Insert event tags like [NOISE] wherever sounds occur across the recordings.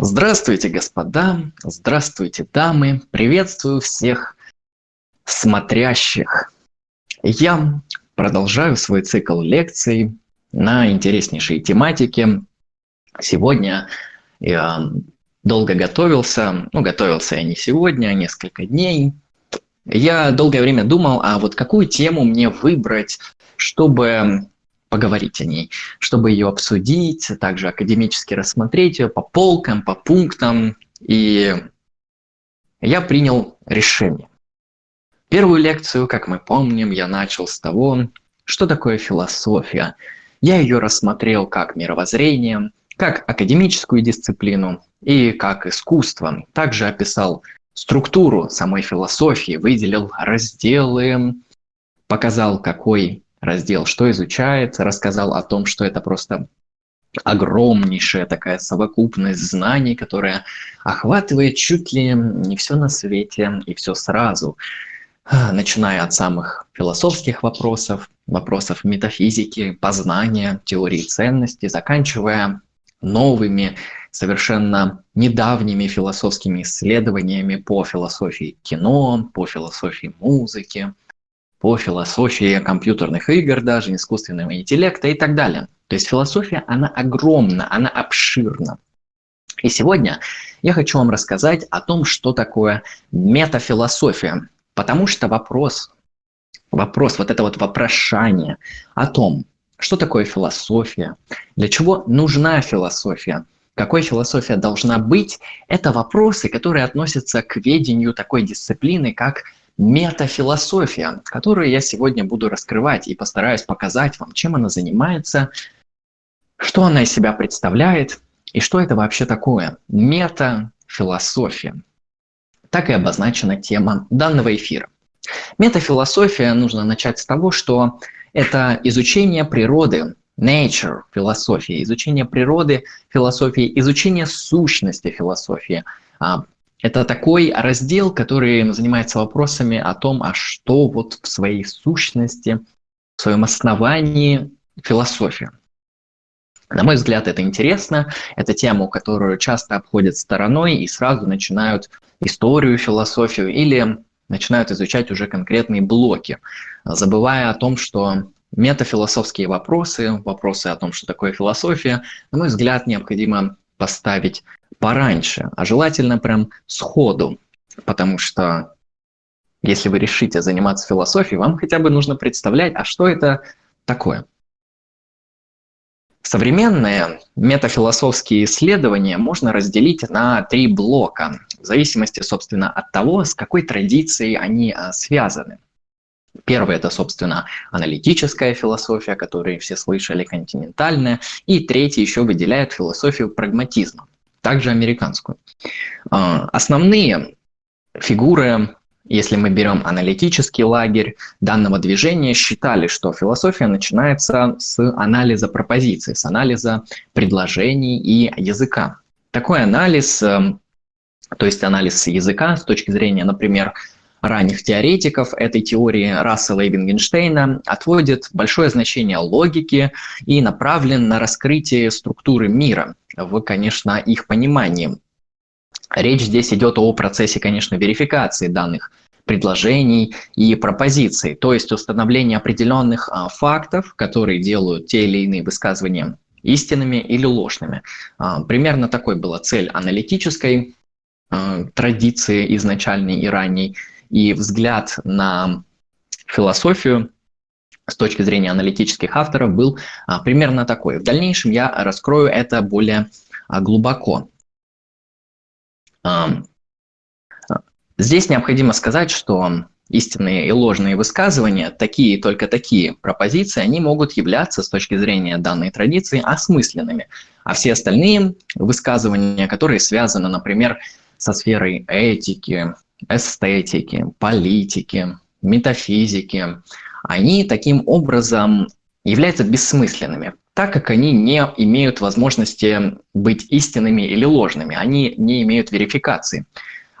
Здравствуйте, господа, здравствуйте, дамы, приветствую всех смотрящих. Я продолжаю свой цикл лекций на интереснейшей тематике. Сегодня я долго готовился, ну, готовился я не сегодня, а несколько дней. Я долгое время думал, а вот какую тему мне выбрать, чтобы поговорить о ней, чтобы ее обсудить, также академически рассмотреть ее по полкам, по пунктам. И я принял решение. Первую лекцию, как мы помним, я начал с того, что такое философия. Я ее рассмотрел как мировоззрение, как академическую дисциплину и как искусство. Также описал структуру самой философии, выделил разделы, показал, какой раздел «Что изучается», рассказал о том, что это просто огромнейшая такая совокупность знаний, которая охватывает чуть ли не все на свете и все сразу, начиная от самых философских вопросов, вопросов метафизики, познания, теории ценностей, заканчивая новыми, совершенно недавними философскими исследованиями по философии кино, по философии музыки, по философии компьютерных игр даже, искусственного интеллекта и так далее. То есть философия, она огромна, она обширна. И сегодня я хочу вам рассказать о том, что такое метафилософия. Потому что вопрос, вопрос, вот это вот вопрошание о том, что такое философия, для чего нужна философия, какой философия должна быть, это вопросы, которые относятся к ведению такой дисциплины, как метафилософия, которую я сегодня буду раскрывать и постараюсь показать вам, чем она занимается, что она из себя представляет и что это вообще такое метафилософия. Так и обозначена тема данного эфира. Метафилософия нужно начать с того, что это изучение природы, nature философии, изучение природы философии, изучение сущности философии, а, это такой раздел, который занимается вопросами о том, а что вот в своей сущности, в своем основании философия. На мой взгляд, это интересно. Это тему, которую часто обходят стороной и сразу начинают историю, философию или начинают изучать уже конкретные блоки, забывая о том, что метафилософские вопросы, вопросы о том, что такое философия, на мой взгляд, необходимо поставить пораньше, а желательно прям сходу, потому что если вы решите заниматься философией, вам хотя бы нужно представлять, а что это такое. Современные метафилософские исследования можно разделить на три блока, в зависимости, собственно, от того, с какой традицией они а, связаны. Первое – это, собственно, аналитическая философия, о которой все слышали, континентальная. И третье еще выделяет философию прагматизма также американскую. А, основные фигуры, если мы берем аналитический лагерь данного движения, считали, что философия начинается с анализа пропозиций, с анализа предложений и языка. Такой анализ, э, то есть анализ языка с точки зрения, например, ранних теоретиков этой теории Рассела и Вингенштейна отводит большое значение логике и направлен на раскрытие структуры мира в, конечно, их понимании. Речь здесь идет о процессе, конечно, верификации данных предложений и пропозиций, то есть установление определенных а, фактов, которые делают те или иные высказывания истинными или ложными. А, примерно такой была цель аналитической а, традиции изначальной и ранней – и взгляд на философию с точки зрения аналитических авторов был а, примерно такой. В дальнейшем я раскрою это более а, глубоко. А, здесь необходимо сказать, что истинные и ложные высказывания, такие только такие пропозиции, они могут являться с точки зрения данной традиции осмысленными. А все остальные высказывания, которые связаны, например, со сферой этики, эстетики, политики, метафизики, они таким образом являются бессмысленными, так как они не имеют возможности быть истинными или ложными, они не имеют верификации.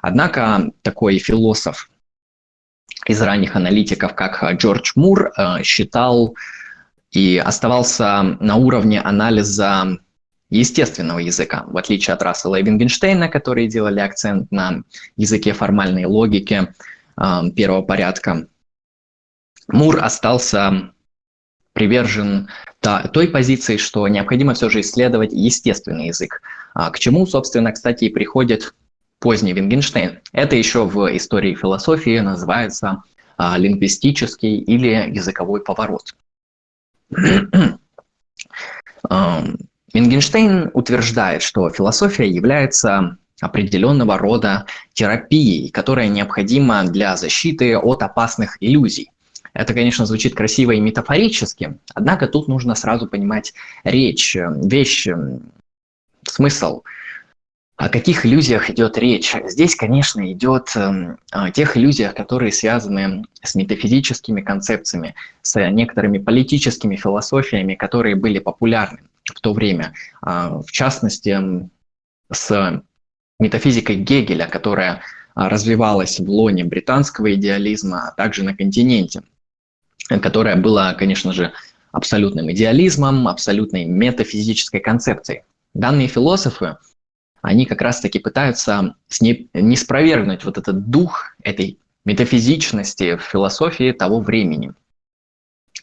Однако такой философ из ранних аналитиков, как Джордж Мур, э, считал и оставался на уровне анализа естественного языка, в отличие от Рассела и Вингенштейна, которые делали акцент на языке формальной логики э, первого порядка. Мур остался привержен той позиции, что необходимо все же исследовать естественный язык, а к чему, собственно, кстати, и приходит поздний Вингенштейн. Это еще в истории философии называется а, лингвистический или языковой поворот. [CLEARS THROAT] Вингенштейн утверждает, что философия является определенного рода терапией, которая необходима для защиты от опасных иллюзий. Это, конечно, звучит красиво и метафорически, однако тут нужно сразу понимать речь, вещь, смысл. О каких иллюзиях идет речь? Здесь, конечно, идет о тех иллюзиях, которые связаны с метафизическими концепциями, с некоторыми политическими философиями, которые были популярны в то время. А, в частности, с метафизикой Гегеля, которая а, развивалась в лоне британского идеализма, а также на континенте, которая была, конечно же, абсолютным идеализмом, абсолютной метафизической концепцией. Данные философы, они как раз-таки пытаются не спровергнуть вот этот дух этой метафизичности в философии того времени –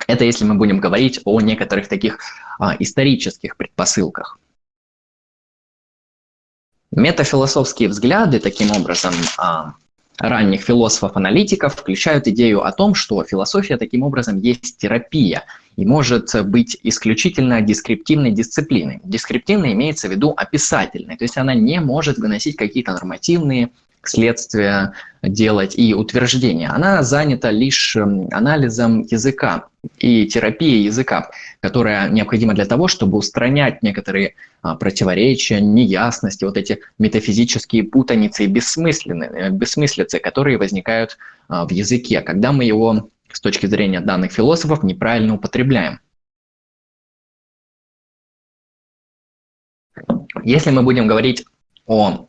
это если мы будем говорить о некоторых таких а, исторических предпосылках. Метафилософские взгляды, таким образом, а, ранних философов-аналитиков включают идею о том, что философия таким образом есть терапия и может быть исключительно дескриптивной дисциплиной. Дескриптивной имеется в виду описательной, то есть она не может выносить какие-то нормативные следствия делать и утверждения. Она занята лишь эм, анализом языка и терапией языка, которая необходима для того, чтобы устранять некоторые а, противоречия, неясности, вот эти метафизические путаницы и бессмысленные, бессмыслицы, которые возникают а, в языке, когда мы его с точки зрения данных философов неправильно употребляем. Если мы будем говорить о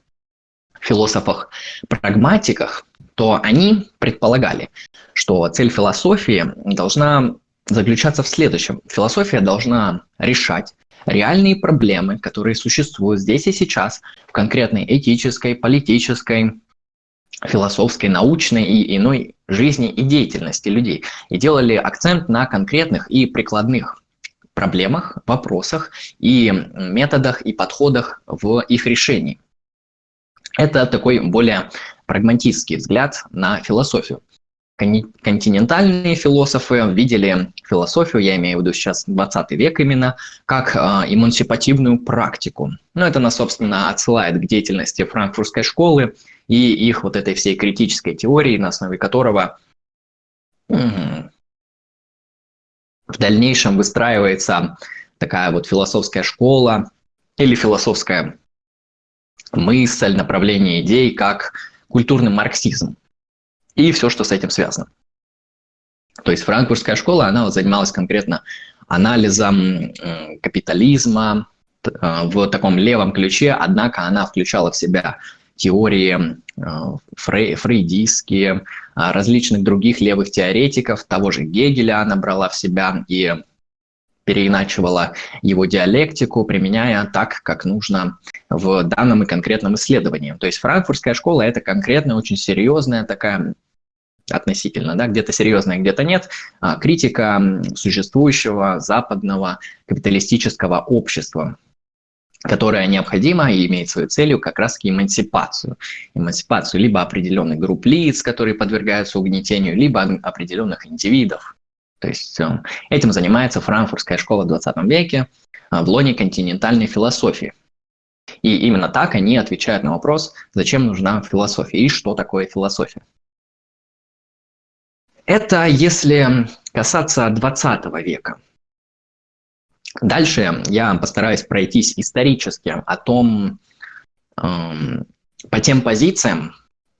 философах-прагматиках, то они предполагали, что цель философии должна заключаться в следующем. Философия должна решать реальные проблемы, которые существуют здесь и сейчас в конкретной этической, политической, философской, научной и иной жизни и деятельности людей. И делали акцент на конкретных и прикладных проблемах, вопросах и методах и подходах в их решении. Это такой более прагматический взгляд на философию. Континентальные философы видели философию, я имею в виду сейчас 20 век именно, как э, эмансипативную практику. Ну, это нас, собственно, отсылает к деятельности франкфуртской школы и их вот этой всей критической теории, на основе которого в дальнейшем выстраивается такая вот философская школа или философская мысль, направление идей, как культурный марксизм и все, что с этим связано. То есть франкфуртская школа, она занималась конкретно анализом капитализма э, в таком левом ключе, однако она включала в себя теории э, фрей, фрейдистские, различных других левых теоретиков, того же Гегеля она брала в себя и переиначивала его диалектику, применяя так, как нужно в данном и конкретном исследовании. То есть франкфуртская школа – это конкретно очень серьезная такая относительно, да, где-то серьезная, где-то нет, а, критика существующего западного капиталистического общества, которая необходима и имеет свою целью как раз эмансипацию. Эмансипацию либо определенных групп лиц, которые подвергаются угнетению, либо определенных индивидов, то есть э, этим занимается франкфуртская школа в 20 веке э, в лоне континентальной философии. И именно так они отвечают на вопрос, зачем нужна философия и что такое философия. Это если касаться 20 века. Дальше я постараюсь пройтись исторически о том, эм, по тем позициям,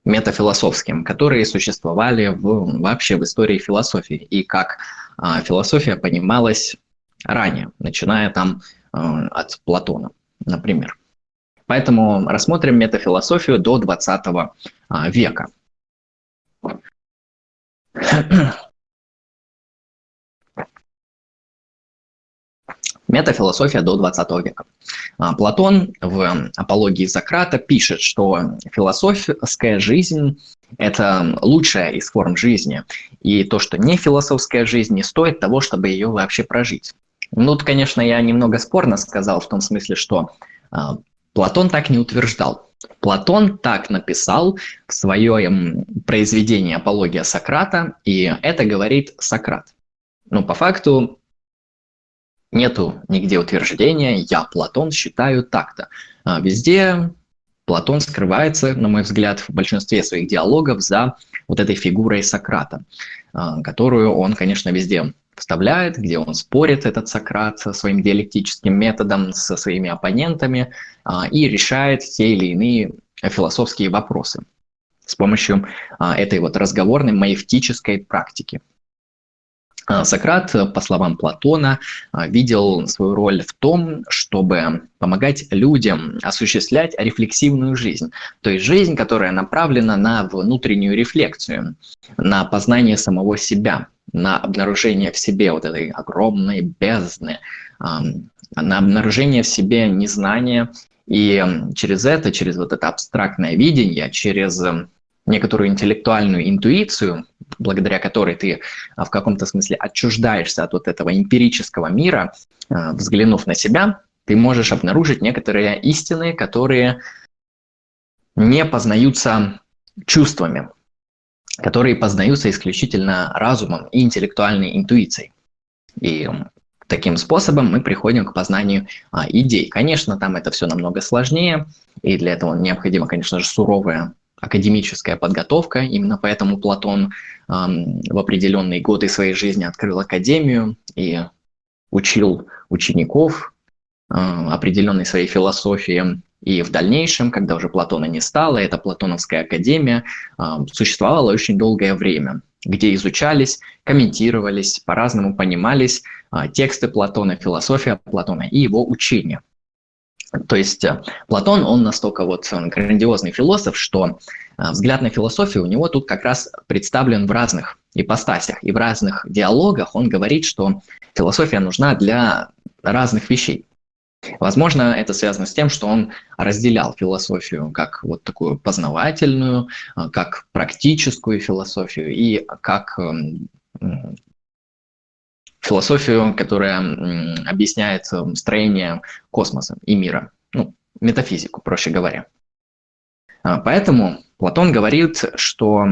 метафилософским, которые существовали в, вообще в истории философии и как а, философия понималась ранее, начиная там а, от Платона, например. Поэтому рассмотрим метафилософию до 20 а, века. Метафилософия до 20 века. А, Платон в «Апологии Сократа» пишет, что философская жизнь – это лучшая из форм жизни, и то, что не философская жизнь, не стоит того, чтобы ее вообще прожить. Ну, тут, конечно, я немного спорно сказал в том смысле, что а, Платон так не утверждал. Платон так написал в своем произведении «Апология Сократа», и это говорит Сократ. Но по факту нету нигде утверждения «я, Платон, считаю так-то». А везде Платон скрывается, на мой взгляд, в большинстве своих диалогов за вот этой фигурой Сократа, а, которую он, конечно, везде вставляет, где он спорит, этот Сократ, со своим диалектическим методом, со своими оппонентами а, и решает те или иные философские вопросы с помощью этой вот разговорной маевтической практики. А, Сократ, по словам Платона, а, видел свою роль в том, чтобы помогать людям осуществлять рефлексивную жизнь, то есть жизнь, которая направлена на внутреннюю рефлексию, на познание самого себя, на обнаружение в себе вот этой огромной бездны, на обнаружение в себе незнания, и через это, через вот это абстрактное видение, через некоторую интеллектуальную интуицию, благодаря которой ты а, в каком-то смысле отчуждаешься от вот этого эмпирического мира, а, взглянув на себя, ты можешь обнаружить некоторые истины, которые не познаются чувствами, которые познаются исключительно разумом и интеллектуальной интуицией. И таким способом мы приходим к познанию а, идей. Конечно, там это все намного сложнее, и для этого необходимо, конечно же, суровое академическая подготовка. Именно поэтому Платон в определенные годы своей жизни открыл академию и учил учеников э, определенной своей философии. И в дальнейшем, когда уже Платона не стало, эта Платоновская академия э, существовала очень долгое время, где изучались, комментировались, по-разному понимались э, тексты Платона, философия Платона и его учения. То есть э, Платон, он настолько вот грандиозный философ, что э, взгляд на философию у него тут как раз представлен в разных ипостасях. И в разных диалогах он говорит, что философия нужна для разных вещей. Возможно, это связано с тем, что он разделял философию как вот такую познавательную, э, как практическую философию и как эм, философию, которая объясняет строение космоса и мира, ну, метафизику, проще говоря. А, поэтому Платон говорит, что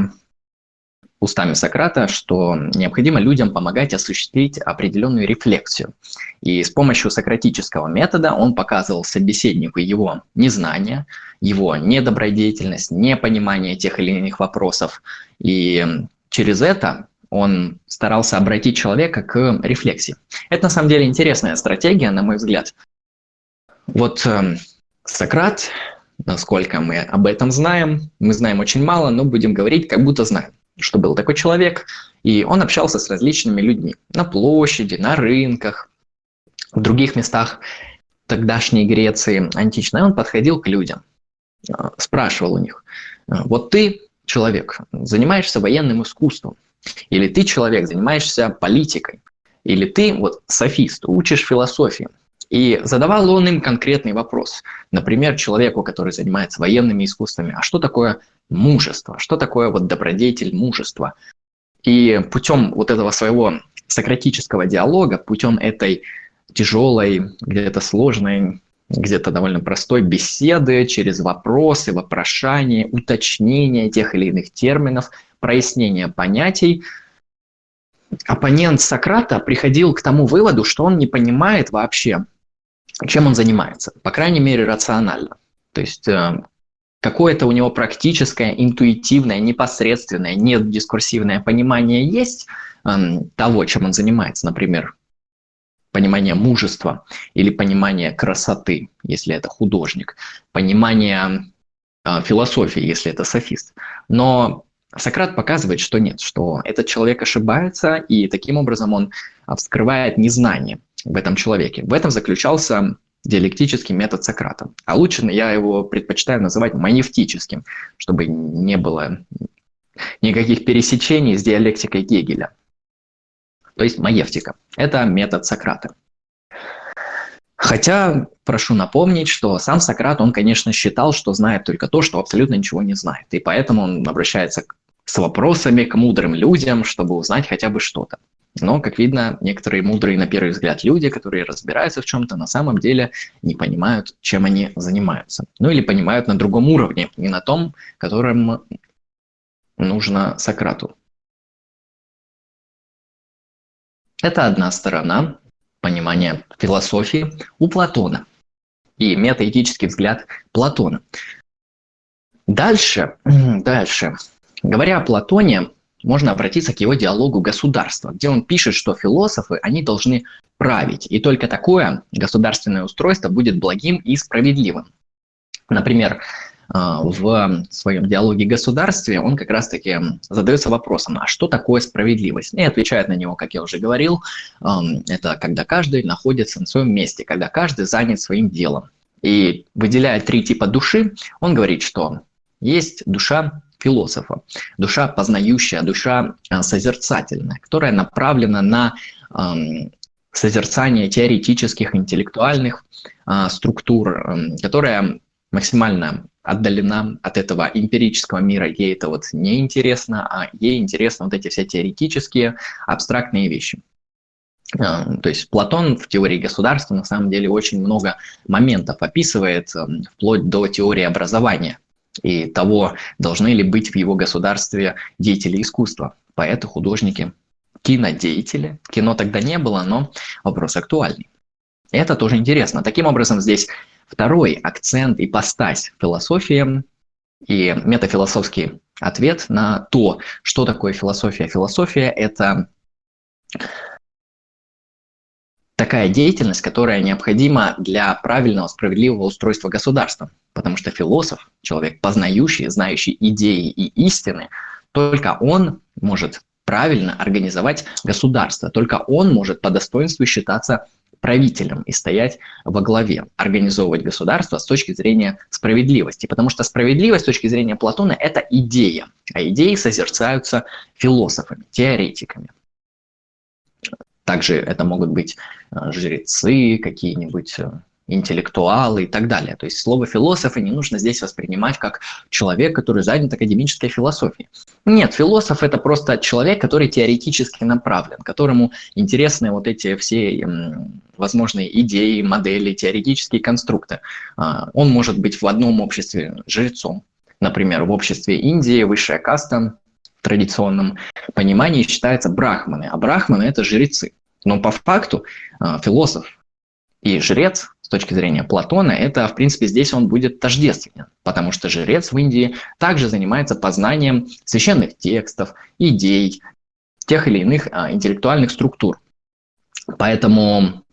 устами Сократа, что необходимо людям помогать осуществить определенную рефлексию. И с помощью сократического метода он показывал собеседнику его незнание, его недобродетельность, непонимание тех или иных вопросов. И через это он старался обратить человека к рефлексии. Это на самом деле интересная стратегия, на мой взгляд. Вот э, Сократ, насколько мы об этом знаем, мы знаем очень мало, но будем говорить, как будто знаем, что был такой человек, и он общался с различными людьми на площади, на рынках, в других местах тогдашней Греции античной. Он подходил к людям, э, спрашивал у них, «Э, вот ты, человек, занимаешься военным искусством, или ты человек, занимаешься политикой. Или ты вот софист, учишь философии. И задавал он им конкретный вопрос. Например, человеку, который занимается военными искусствами, а что такое мужество? Что такое вот добродетель мужества? И путем вот этого своего сократического диалога, путем этой тяжелой, где-то сложной, где-то довольно простой беседы через вопросы, вопрошания, уточнения тех или иных терминов, прояснения понятий, оппонент Сократа приходил к тому выводу, что он не понимает вообще, чем он занимается, по крайней мере, рационально. То есть э, какое-то у него практическое, интуитивное, непосредственное, нет дискурсивное понимание есть э, того, чем он занимается, например, понимание мужества или понимание красоты, если это художник, понимание э, философии, если это софист. Но Сократ показывает, что нет, что этот человек ошибается, и таким образом он а, вскрывает незнание в этом человеке. В этом заключался диалектический метод Сократа. А лучше я его предпочитаю называть маневтическим, чтобы не было никаких пересечений с диалектикой Гегеля. То есть маевтика. Это метод Сократа. Хотя, прошу напомнить, что сам Сократ, он, конечно, считал, что знает только то, что абсолютно ничего не знает. И поэтому он обращается с вопросами к мудрым людям, чтобы узнать хотя бы что-то. Но, как видно, некоторые мудрые на первый взгляд люди, которые разбираются в чем-то, на самом деле не понимают, чем они занимаются. Ну или понимают на другом уровне, не на том, которым нужно Сократу. Это одна сторона понимания философии у Платона и метаэтический взгляд Платона. Дальше, [CLEARS THROAT] дальше. Говоря о Платоне, можно обратиться к его диалогу государства, где он пишет, что философы, они должны править, и только такое государственное устройство будет благим и справедливым. Например, а, в своем диалоге государстве он как раз-таки задается вопросом, а что такое справедливость? И отвечает на него, как я уже говорил, это когда каждый находится на своем месте, когда каждый занят своим делом. И выделяя три типа души, он говорит, что есть душа философа. Душа познающая, душа э, созерцательная, которая направлена на созерцание теоретических, интеллектуальных э, структур, которая максимально отдалена от этого эмпирического мира, ей это вот не интересно, а ей интересны вот эти все теоретические, абстрактные вещи. Э, то есть Платон в теории государства на самом деле очень много моментов описывает, вплоть до теории образования и того, должны ли быть в его государстве деятели искусства, поэты, художники, кинодеятели. Кино тогда не было, но вопрос актуальный. Это тоже интересно. Таким образом, здесь второй акцент и постась философии и метафилософский ответ на то, что такое философия. Философия – это такая деятельность, которая необходима для правильного, справедливого устройства государства. Потому что философ, человек познающий, знающий идеи и истины, только он может правильно организовать государство, только он может по достоинству считаться правителем и стоять во главе, организовывать государство с точки зрения справедливости. Потому что справедливость с точки зрения Платона – это идея, а идеи созерцаются философами, теоретиками. Также это могут быть э, жрецы, какие-нибудь э, интеллектуалы и так далее. То есть слово философа не нужно здесь воспринимать как человек, который занят академической философией. Нет, философ это просто человек, который теоретически направлен, которому интересны вот эти все возможные идеи, модели, теоретические конструкты. А, он может быть в одном обществе жрецом. Например, в обществе Индии высшая каста в традиционном понимании считается брахманы, а брахманы это жрецы. Но по факту а, философ и жрец с точки зрения Платона, это, в принципе, здесь он будет тождественен, потому что жрец в Индии также занимается познанием священных текстов, идей, тех или иных а, интеллектуальных структур. Поэтому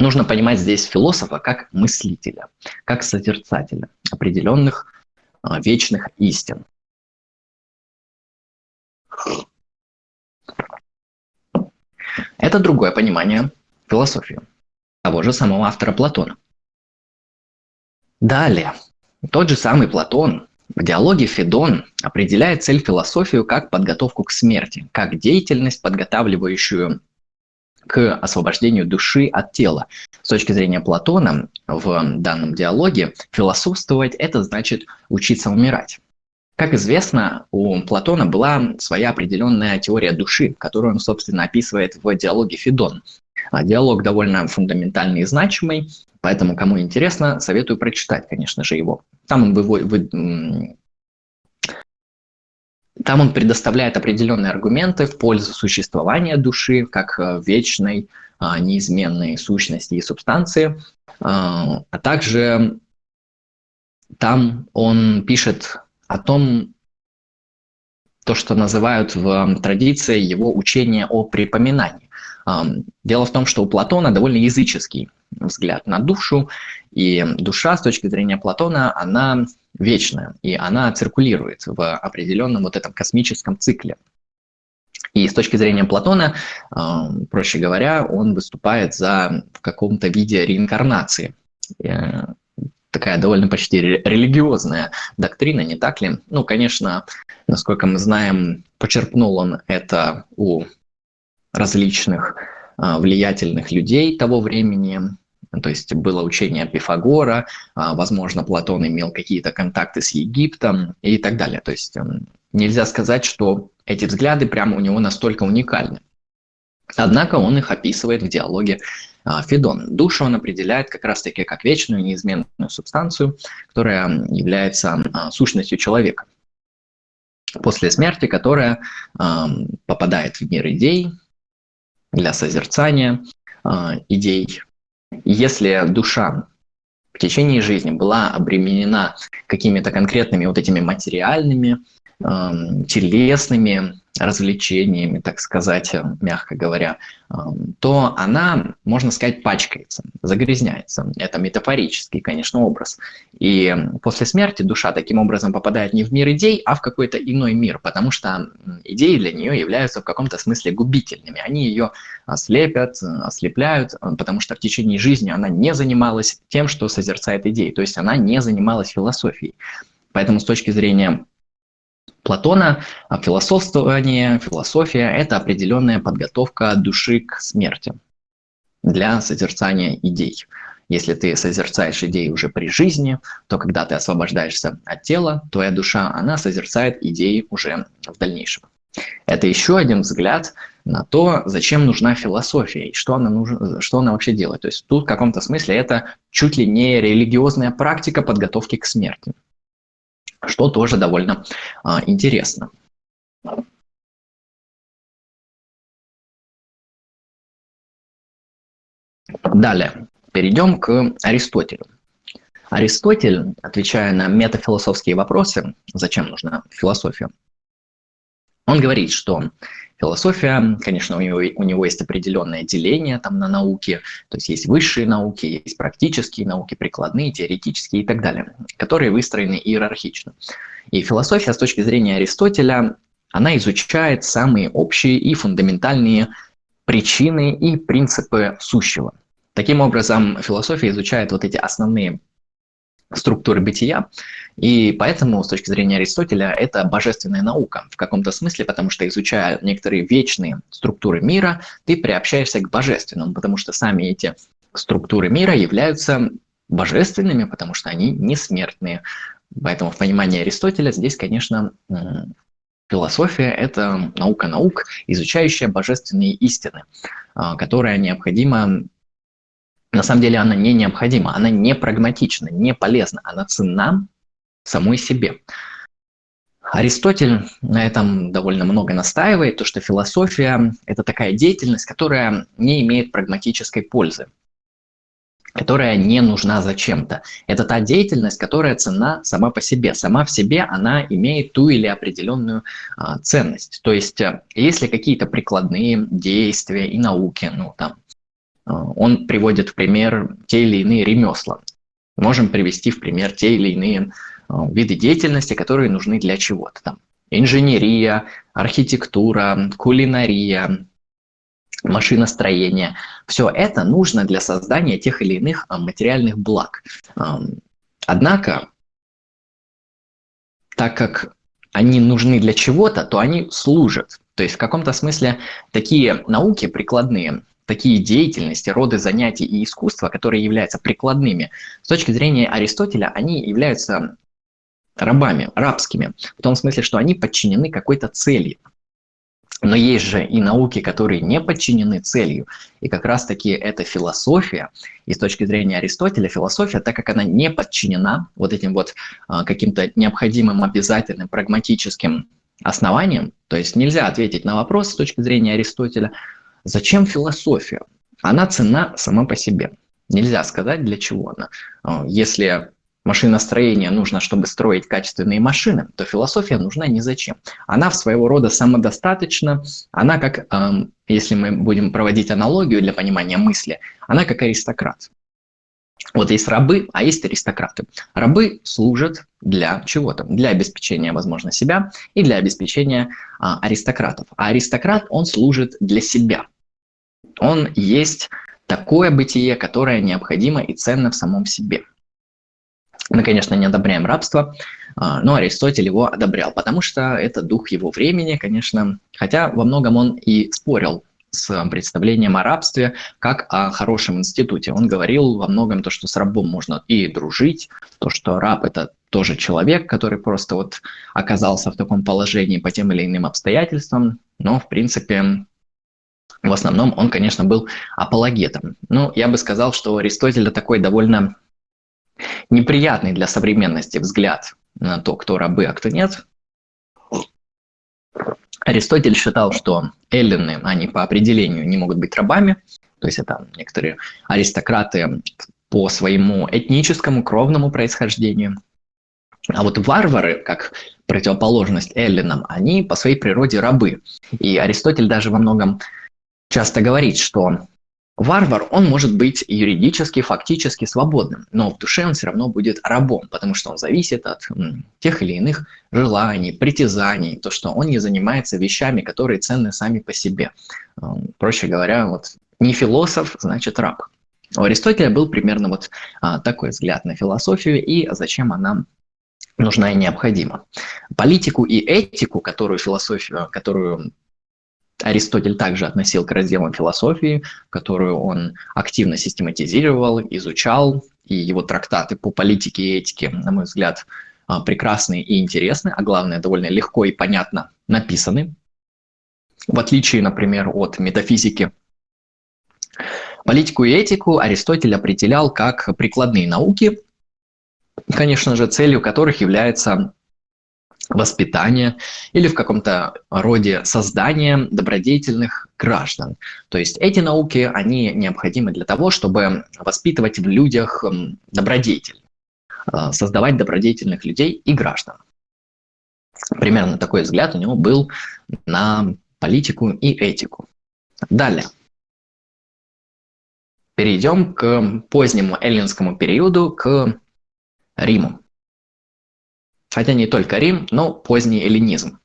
нужно понимать здесь философа как мыслителя, как созерцателя определенных а, вечных истин. Это другое понимание философии того же самого автора Платона. Далее, тот же самый Платон в диалоге Федон определяет цель философию как подготовку к смерти, как деятельность, подготавливающую к освобождению души от тела. С точки зрения Платона в данном диалоге философствовать – это значит учиться умирать. Как известно, у Платона была своя определенная теория души, которую он, собственно, описывает в диалоге Федон. А диалог довольно фундаментальный и значимый, поэтому, кому интересно, советую прочитать, конечно же, его. Там он, выводит, вы, там он предоставляет определенные аргументы в пользу существования души как э, вечной, а, неизменной сущности и субстанции, а, а также там он пишет о том, то, что называют в традиции его учение о припоминании. Дело в том, что у Платона довольно языческий взгляд на душу, и душа с точки зрения Платона, она вечная, и она циркулирует в определенном вот этом космическом цикле. И с точки зрения Платона, проще говоря, он выступает за в каком-то виде реинкарнации. Э, такая довольно почти религиозная доктрина, не так ли? Ну, конечно, насколько мы знаем, почерпнул он это у различных влиятельных людей того времени, то есть было учение Пифагора, возможно, Платон имел какие-то контакты с Египтом и так далее. То есть нельзя сказать, что эти взгляды прямо у него настолько уникальны. Однако он их описывает в диалоге а, Федон. Душу он определяет как раз-таки как вечную неизменную субстанцию, которая является а, сущностью человека. После смерти, которая а, попадает в мир идей для созерцания идей. Если душа в течение жизни была обременена какими-то конкретными вот этими материальными, телесными развлечениями, так сказать, э, мягко говоря, то она, можно сказать, пачкается, загрязняется. Это метафорический, конечно, образ. И после смерти душа таким образом попадает не в мир идей, а в какой-то иной мир, потому что идеи для нее являются в каком-то смысле губительными. Они ее ослепят, ослепляют, э, потому что в течение жизни она не занималась тем, что созерцает идеи, то есть она не занималась философией. Поэтому с точки зрения Платона а философствование, философия – это определенная подготовка души к смерти для созерцания идей. Если ты созерцаешь идеи уже при жизни, то когда ты освобождаешься от тела, твоя душа, она созерцает идеи уже в дальнейшем. Это еще один взгляд на то, зачем нужна философия и что она, нужна, что она вообще делает. То есть тут в каком-то смысле это чуть ли не религиозная практика подготовки к смерти что тоже довольно а, интересно. Далее, перейдем к Аристотелю. Аристотель, отвечая на метафилософские вопросы, зачем нужна философия, он говорит, что Философия, конечно, у него, у него есть определенное деление там на науки, то есть есть высшие науки, есть практические науки, прикладные, теоретические и так далее, которые выстроены иерархично. И философия с точки зрения Аристотеля, она изучает самые общие и фундаментальные причины и принципы сущего. Таким образом, философия изучает вот эти основные структуры бытия, и поэтому, с точки зрения Аристотеля, это божественная наука в каком-то смысле, потому что изучая некоторые вечные структуры мира, ты приобщаешься к божественному, потому что сами эти структуры мира являются божественными, потому что они несмертные. Поэтому в понимании Аристотеля здесь, конечно, философия – это наука наук, изучающая божественные истины, а, которая необходима на самом деле она не необходима, она не прагматична, не полезна, она ценна самой себе. Аристотель на этом довольно много настаивает, то что философия – это такая деятельность, которая не имеет прагматической пользы, которая не нужна зачем-то. Это та деятельность, которая ценна сама по себе. Сама в себе она имеет ту или определенную а, ценность. То есть, э, если какие-то прикладные действия и науки, ну там, он приводит в пример те или иные ремесла. Можем привести в пример те или иные а, виды деятельности, которые нужны для чего-то. Там инженерия, архитектура, кулинария, машиностроение. Все это нужно для создания тех или иных а, материальных благ. Однако, так как они нужны для чего-то, то они служат. То есть в каком-то смысле такие науки прикладные, такие деятельности, роды занятий и искусства, которые являются прикладными, с точки зрения Аристотеля, они являются рабами, рабскими, в том смысле, что они подчинены какой-то цели. Но есть же и науки, которые не подчинены целью. И как раз-таки это философия. И с точки зрения Аристотеля философия, так как она не подчинена вот этим вот а, каким-то необходимым, обязательным, прагматическим основаниям, то есть нельзя ответить на вопрос с точки зрения Аристотеля, Зачем философия? Она цена сама по себе. Нельзя сказать, для чего она. А, если машиностроение нужно, чтобы строить качественные машины, то философия нужна ни зачем. Она в своего рода самодостаточна, она как, если мы будем проводить аналогию для понимания мысли, она как аристократ. Вот есть рабы, а есть аристократы. Рабы служат для чего-то, для обеспечения, возможно, себя и для обеспечения а, аристократов. А аристократ, он служит для себя. Он есть такое бытие, которое необходимо и ценно в самом себе. Мы, конечно, не одобряем рабство, а, но Аристотель его одобрял, потому что это дух его времени, конечно, хотя во многом он и спорил с представлением о рабстве как о хорошем институте. Он говорил во многом то, что с рабом можно и дружить, то, что раб – это тоже человек, который просто вот оказался в таком положении по тем или иным обстоятельствам, но, в принципе, в основном он, конечно, был апологетом. Ну, я бы сказал, что у Аристотеля такой довольно неприятный для современности взгляд на то, кто рабы, а кто нет. Аристотель считал, что эллины, они по определению не могут быть рабами, то есть это некоторые аристократы по своему этническому, кровному происхождению. А вот варвары, как противоположность эллинам, они по своей природе рабы. И Аристотель даже во многом часто говорит, что Варвар, он может быть юридически, фактически свободным, но в душе он все равно будет рабом, потому что он зависит от тех или иных желаний, притязаний, то, что он не занимается вещами, которые ценны сами по себе. Проще говоря, вот не философ, значит раб. У Аристотеля был примерно вот а, такой взгляд на философию и зачем она нужна и необходима. Политику и этику, которую философию, которую Аристотель также относил к разделам философии, которую он активно систематизировал, изучал, и его трактаты по политике и этике, на мой взгляд, а, прекрасны и интересны, а главное, довольно легко и понятно написаны. В отличие, например, от метафизики, политику и этику Аристотель определял как прикладные науки, конечно же, целью которых является воспитания или в каком-то роде создания добродетельных граждан. То есть эти науки, они необходимы для того, чтобы воспитывать в людях добродетель, э, создавать добродетельных людей и граждан. Примерно такой взгляд у него был на политику и этику. Далее. Перейдем к позднему эллинскому периоду, к Риму хотя не только Рим, но поздний эллинизм.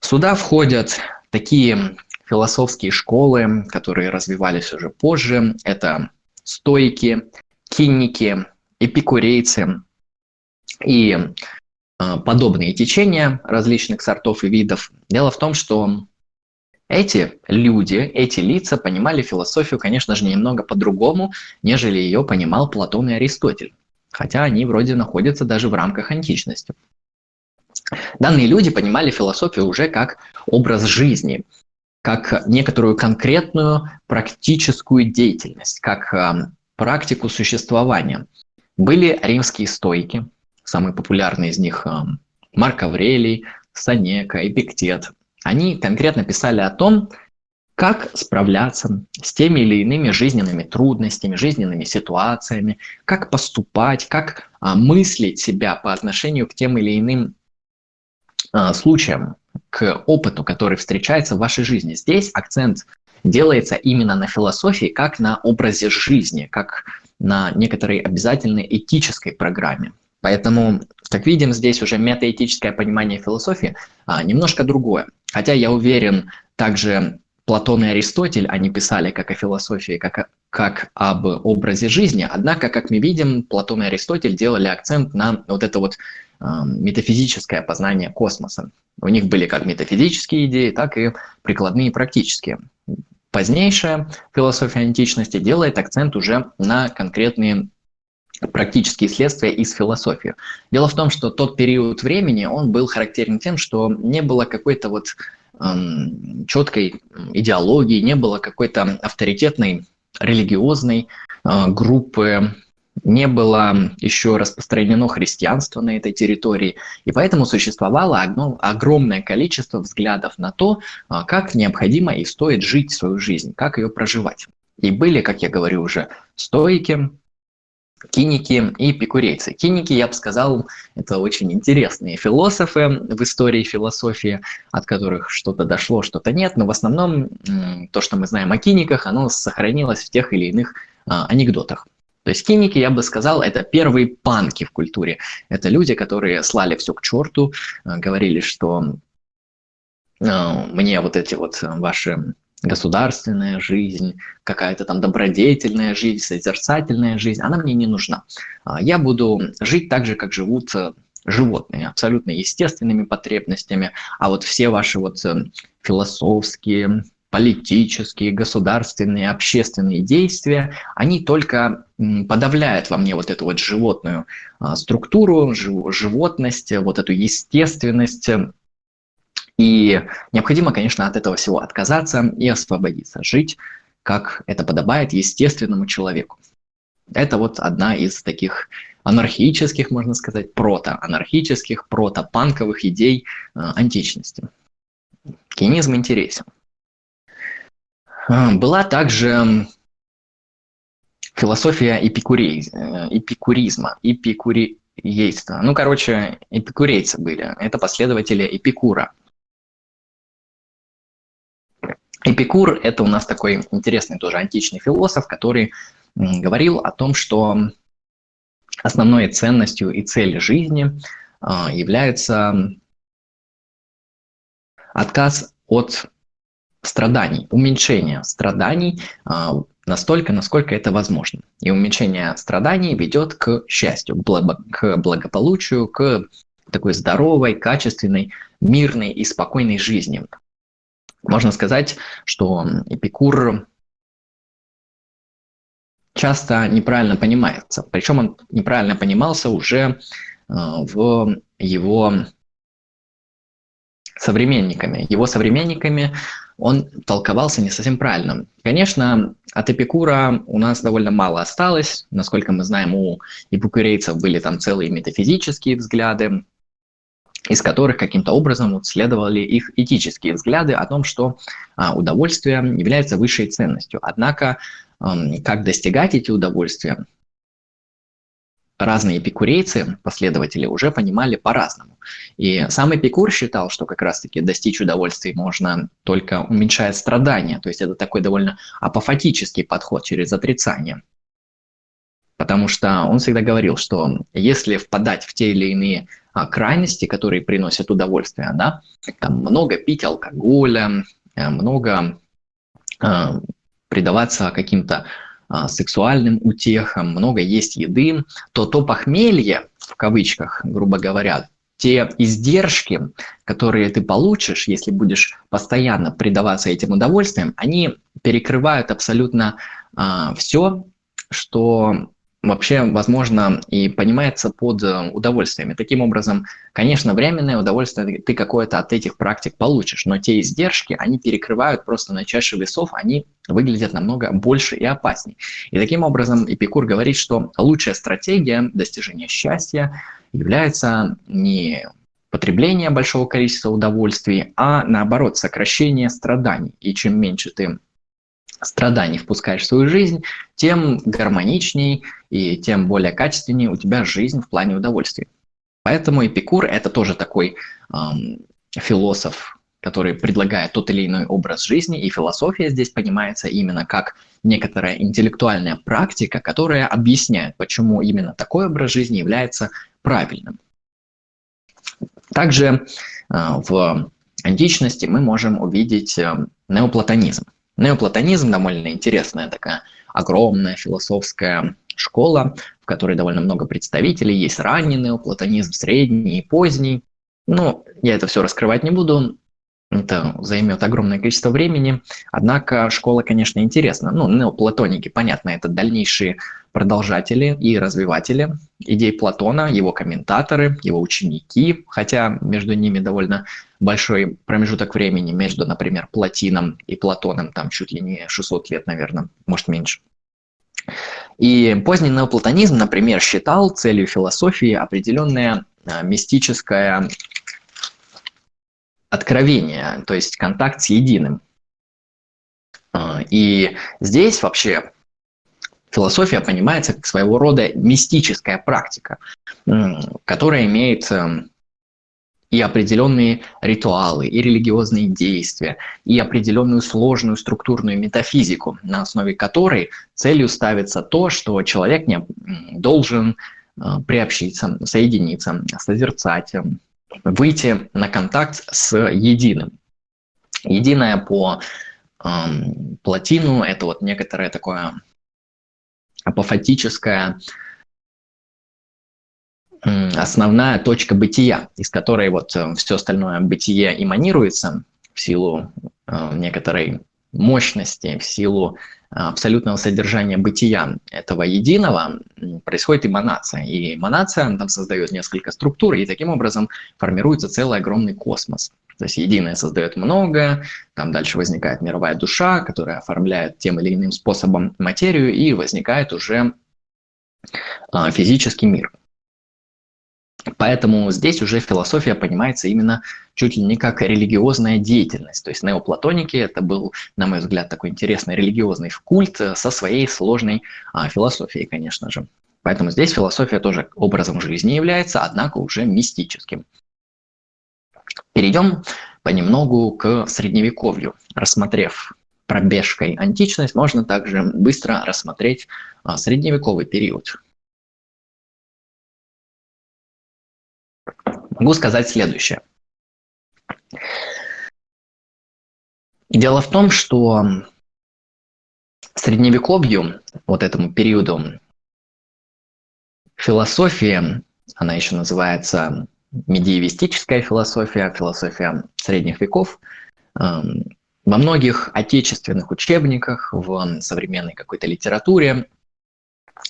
Сюда входят такие философские школы, которые развивались уже позже. Это стойки, кинники, эпикурейцы и э, подобные течения различных сортов и видов. Дело в том, что эти люди, эти лица понимали философию, конечно же, немного по-другому, нежели ее понимал Платон и Аристотель хотя они вроде находятся даже в рамках античности. Данные люди понимали философию уже как образ жизни, как некоторую конкретную практическую деятельность, как э, практику существования. Были римские стойки, самые популярные из них э, Марк Аврелий, Санека, Эпиктет. Они конкретно писали о том, как справляться с теми или иными жизненными трудностями, жизненными ситуациями, как поступать, как а, мыслить себя по отношению к тем или иным а, случаям, к опыту, который встречается в вашей жизни. Здесь акцент делается именно на философии, как на образе жизни, как на некоторой обязательной этической программе. Поэтому, как видим, здесь уже метаэтическое понимание философии а, немножко другое. Хотя я уверен, также Платон и Аристотель, они писали как о философии, как, как об образе жизни, однако, как мы видим, Платон и Аристотель делали акцент на вот это вот э, метафизическое познание космоса. У них были как метафизические идеи, так и прикладные и практические. Позднейшая философия античности делает акцент уже на конкретные практические следствия из философии. Дело в том, что тот период времени, он был характерен тем, что не было какой-то вот четкой идеологии, не было какой-то авторитетной религиозной а, группы, не было еще распространено христианство на этой территории, и поэтому существовало огромное количество взглядов на то, а, как необходимо и стоит жить свою жизнь, как ее проживать. И были, как я говорю уже, стойки, киники и эпикурейцы. Киники, я бы сказал, это очень интересные философы в истории философии, от которых что-то дошло, что-то нет, но в основном то, что мы знаем о киниках, оно сохранилось в тех или иных а, анекдотах. То есть киники, я бы сказал, это первые панки в культуре. Это люди, которые слали все к черту, а, говорили, что а, мне вот эти вот ваши государственная жизнь, какая-то там добродетельная жизнь, созерцательная жизнь, она мне не нужна. А, я буду жить так же, как живут э, животными, абсолютно естественными потребностями, а вот все ваши вот э, философские, политические, государственные, общественные действия, они только подавляют во мне вот эту вот животную а, структуру, животность, вот эту естественность. И необходимо, конечно, от этого всего отказаться и освободиться, жить, как это подобает естественному человеку. Это вот одна из таких анархических, можно сказать, прото-анархических, прото-панковых идей э, античности. Кенизм интересен. Э, была также философия э, эпикуризма, эпикурейства. Ну, короче, эпикурейцы были. Это последователи Эпикура. Эпикур – это у нас такой интересный тоже античный философ, который говорил о том, что основной ценностью и целью жизни а, является отказ от страданий, уменьшение страданий а, настолько, насколько это возможно. И уменьшение страданий ведет к счастью, к благополучию, к такой здоровой, качественной, мирной и спокойной жизни. Можно сказать, что Эпикур часто неправильно понимается. Причем он неправильно понимался уже э, в его современниками. Его современниками он толковался не совсем правильно. Конечно, от Эпикура у нас довольно мало осталось. Насколько мы знаем, у эпикурейцев были там целые метафизические взгляды, из которых каким-то образом вот следовали их этические взгляды о том, что а, удовольствие является высшей ценностью. Однако как достигать эти удовольствия, разные эпикурейцы, последователи, уже понимали по-разному. И сам Эпикур считал, что как раз-таки достичь удовольствия можно только уменьшая страдания. То есть это такой довольно апофатический подход через отрицание. Потому что он всегда говорил, что если впадать в те или иные крайности, которые приносят удовольствие, да, там много пить алкоголя, э, много а, предаваться каким-то а, сексуальным утехам, много есть еды, то то похмелье, в кавычках, грубо говоря, те издержки, которые ты получишь, если будешь постоянно предаваться этим удовольствиям, они перекрывают абсолютно а, все, что вообще, возможно, и понимается под э, удовольствиями. Таким образом, конечно, временное удовольствие ты какое-то от этих практик получишь, но те издержки, они перекрывают просто на чаше весов, они выглядят намного больше и опаснее. И таким образом Эпикур говорит, что лучшая стратегия достижения счастья является не потребление большого количества удовольствий, а наоборот сокращение страданий. И чем меньше ты страданий впускаешь в свою жизнь, тем гармоничней и тем более качественнее у тебя жизнь в плане удовольствия. Поэтому Эпикур – это тоже такой эм, философ, который предлагает тот или иной образ жизни, и философия здесь понимается именно как некоторая интеллектуальная практика, которая объясняет, почему именно такой образ жизни является правильным. Также э, в античности мы можем увидеть э, неоплатонизм. Неоплатонизм довольно интересная такая огромная философская школа, в которой довольно много представителей. Есть ранний неоплатонизм, средний и поздний. Ну, я это все раскрывать не буду, это займет огромное количество времени. Однако школа, конечно, интересна. Ну, неоплатоники, понятно, это дальнейшие продолжатели и развиватели идей Платона, его комментаторы, его ученики, хотя между ними довольно большой промежуток времени между, например, Платином и Платоном, там чуть ли не 600 лет, наверное, может меньше. И поздний неоплатонизм, например, считал целью философии определенное а, мистическое откровение, то есть контакт с единым. А, и здесь вообще философия понимается как своего рода мистическая практика, которая имеет эм, и определенные ритуалы, и религиозные действия, и определенную сложную структурную метафизику, на основе которой целью ставится то, что человек не должен э, приобщиться, соединиться, созерцать, э, выйти на контакт с единым. Единое по э, плотину – это вот некоторое такое апофатическое основная точка бытия, из которой вот э, все остальное бытие эманируется в силу э, некоторой мощности, в силу абсолютного содержания бытия этого единого происходит эманация. И эманация там создает несколько структур, и таким образом формируется целый огромный космос. То есть единое создает много, там дальше возникает мировая душа, которая оформляет тем или иным способом материю, и возникает уже физический мир. Поэтому здесь уже философия понимается именно чуть ли не как религиозная деятельность. То есть неоплатоники – это был, на мой взгляд, такой интересный религиозный культ со своей сложной а, философией, конечно же. Поэтому здесь философия тоже образом жизни является, однако уже мистическим. Перейдем понемногу к средневековью. Рассмотрев пробежкой античность, можно также быстро рассмотреть а, средневековый период. Могу сказать следующее. Дело в том, что средневековью, вот этому периоду, философия, она еще называется медиевистическая философия, философия средних веков, эм, во многих отечественных учебниках, в современной какой-то литературе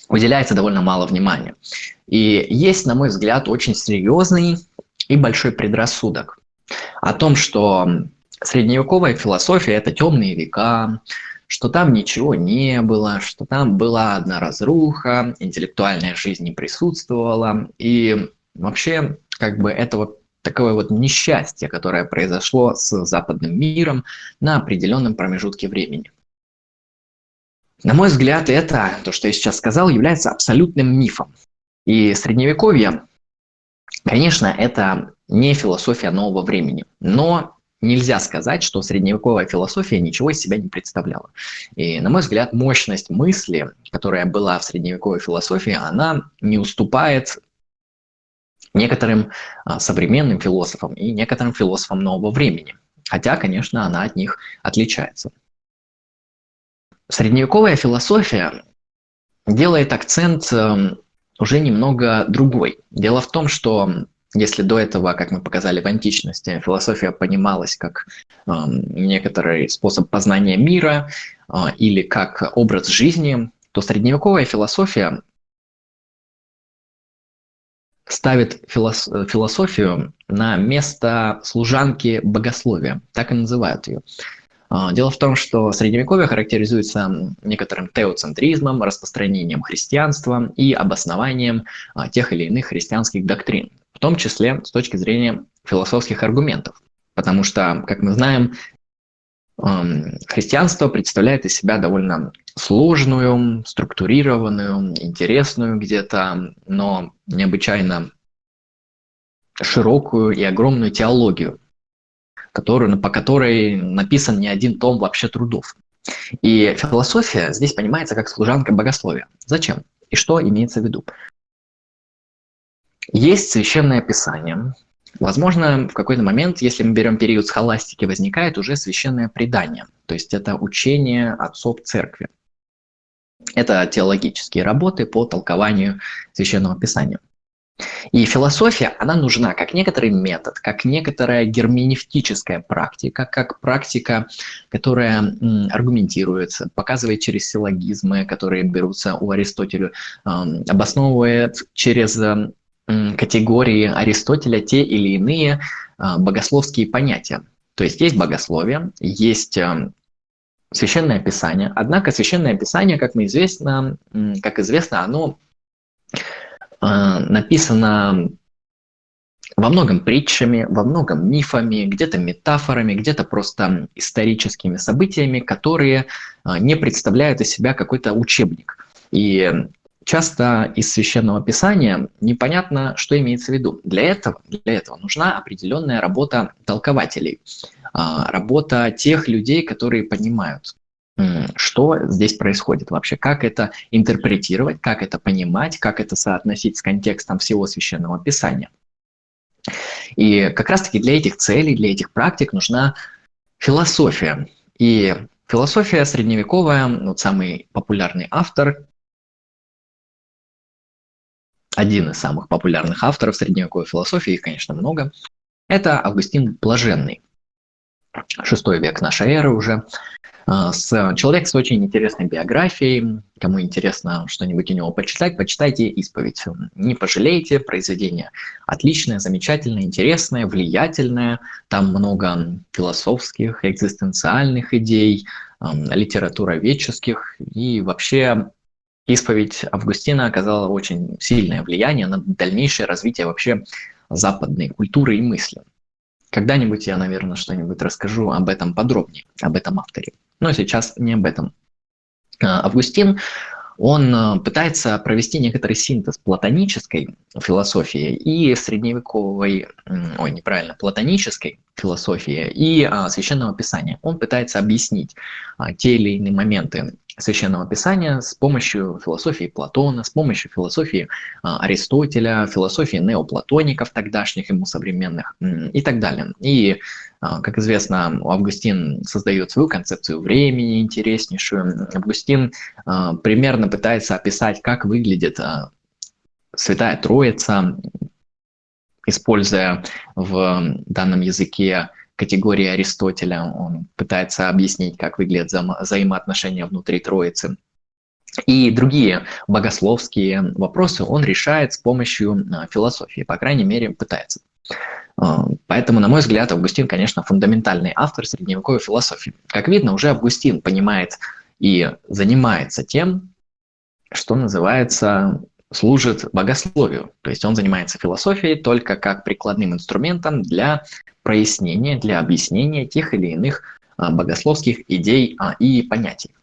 уделяется довольно мало внимания. И есть, на мой взгляд, очень серьезный и большой предрассудок о том, что средневековая философия – это темные века, что там ничего не было, что там была одна разруха, интеллектуальная жизнь не присутствовала, и вообще как бы это вот такое вот несчастье, которое произошло с западным миром на определенном промежутке времени. На мой взгляд, это, то, что я сейчас сказал, является абсолютным мифом. И средневековье, конечно, это не философия нового времени, но нельзя сказать, что средневековая философия ничего из себя не представляла. И, на мой взгляд, мощность мысли, которая была в средневековой философии, она не уступает некоторым а, современным философам и некоторым философам нового времени. Хотя, конечно, она от них отличается. Средневековая философия делает акцент эм, уже немного другой. Дело в том, что если до этого, как мы показали в античности, философия понималась как э, некоторый способ познания мира э, или как образ жизни, то средневековая философия ставит философию на место служанки богословия, так и называют ее. А, дело в том, что Средневековье характеризуется некоторым теоцентризмом, распространением христианства и обоснованием а, тех или иных христианских доктрин, в том числе с точки зрения философских аргументов. Потому что, как мы знаем, христианство представляет из себя довольно сложную, структурированную, интересную где-то, но необычайно широкую и огромную теологию, которую, по которой написан не один том вообще трудов. И философия здесь понимается как служанка богословия. Зачем? И что имеется в виду? Есть священное писание. Возможно, в какой-то момент, если мы берем период схоластики, возникает уже священное предание. То есть это учение отцов церкви. Это теологические работы по толкованию священного писания. И философия, она нужна как некоторый метод, как некоторая герменевтическая практика, как практика, которая аргументируется, показывает через силлогизмы, которые берутся у Аристотеля, обосновывает через категории Аристотеля те или иные а, богословские понятия. То есть есть богословие, есть священное писание. Однако священное писание, как мы известно, как известно, оно написано во многом притчами, во многом мифами, где-то метафорами, где-то просто историческими событиями, которые а, не представляют из себя какой-то учебник. И часто из священного писания непонятно, что имеется в виду. Для этого, для этого нужна определенная работа толкователей, а, работа тех людей, которые понимают, что здесь происходит вообще, как это интерпретировать, как это понимать, как это соотносить с контекстом всего священного писания. И как раз-таки для этих целей, для этих практик нужна философия. И философия средневековая, вот самый популярный автор один из самых популярных авторов средневековой философии, их, конечно, много, это Августин Блаженный. Шестой век нашей эры уже. А, с, человек с очень интересной биографией. Кому интересно что-нибудь у него почитать, почитайте «Исповедь». Не пожалейте, произведение отличное, замечательное, интересное, влиятельное. Там много философских, экзистенциальных идей, литературоведческих. И вообще исповедь Августина оказала очень сильное влияние на дальнейшее развитие вообще западной культуры и мысли. Когда-нибудь я, наверное, что-нибудь расскажу об этом подробнее, об этом авторе. Но сейчас не об этом. А, Августин, он а, пытается провести некоторый синтез платонической философии и средневековой, ой, неправильно, платонической философии и а, священного писания. Он пытается объяснить а, те или иные моменты священного писания с помощью философии Платона, с помощью философии а, Аристотеля, философии неоплатоников тогдашних ему современных и так далее. И, а, как известно, Августин создает свою концепцию времени интереснейшую. Августин а, примерно пытается описать, как выглядит Святая Троица, используя в данном языке категории Аристотеля. Он пытается объяснить, как выглядят вза взаимоотношения внутри Троицы. И другие богословские вопросы он решает с помощью а, философии, по крайней мере, пытается. А, поэтому, на мой взгляд, Августин, конечно, фундаментальный автор средневековой философии. Как видно, уже Августин понимает и занимается тем, что называется служит богословию. То есть он занимается философией только как прикладным инструментом для прояснения, для объяснения тех или иных а, богословских идей а, и понятий.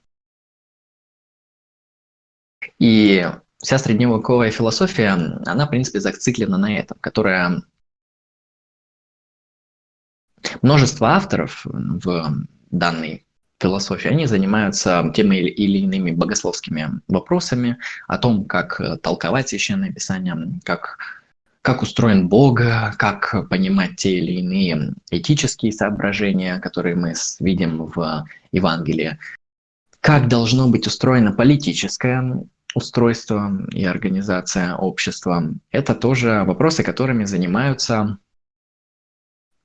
И вся средневековая философия, она, в принципе, зациклена на этом, которая множество авторов в данной философии, они занимаются теми или иными богословскими вопросами о том, как э, толковать священное писание, как, как устроен Бог, как понимать те или иные этические соображения, которые мы видим в Евангелии, как должно быть устроено политическое устройство и организация общества. Это тоже вопросы, которыми занимаются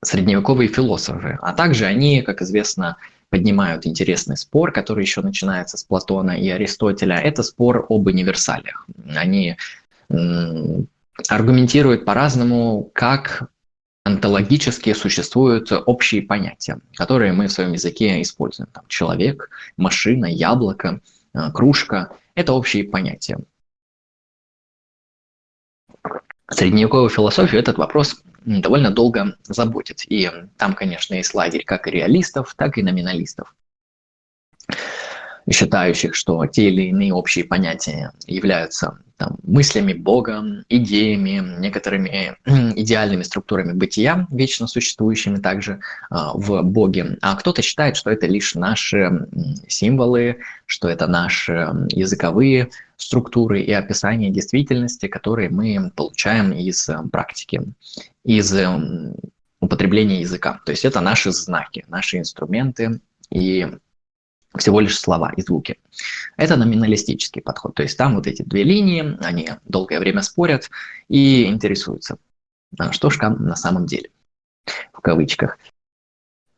средневековые философы. А также они, как известно, поднимают интересный спор, который еще начинается с Платона и Аристотеля. Это спор об универсалиях. Они аргументируют по-разному, как онтологически существуют общие понятия, которые мы в своем языке используем. Там, человек, машина, яблоко, э, кружка – это общие понятия. Средневековую философию этот вопрос довольно долго заботит. И там, конечно, есть лагерь как реалистов, так и номиналистов, считающих, что те или иные общие понятия являются там, мыслями Бога, идеями, некоторыми идеальными структурами бытия, вечно существующими также э, в Боге. А кто-то считает, что это лишь наши символы, что это наши языковые структуры и описания действительности, которые мы получаем из практики, из употребления языка. То есть это наши знаки, наши инструменты и всего лишь слова и звуки. Это номиналистический подход. То есть там вот эти две линии, они долгое время спорят и интересуются, а что же там на самом деле, в кавычках.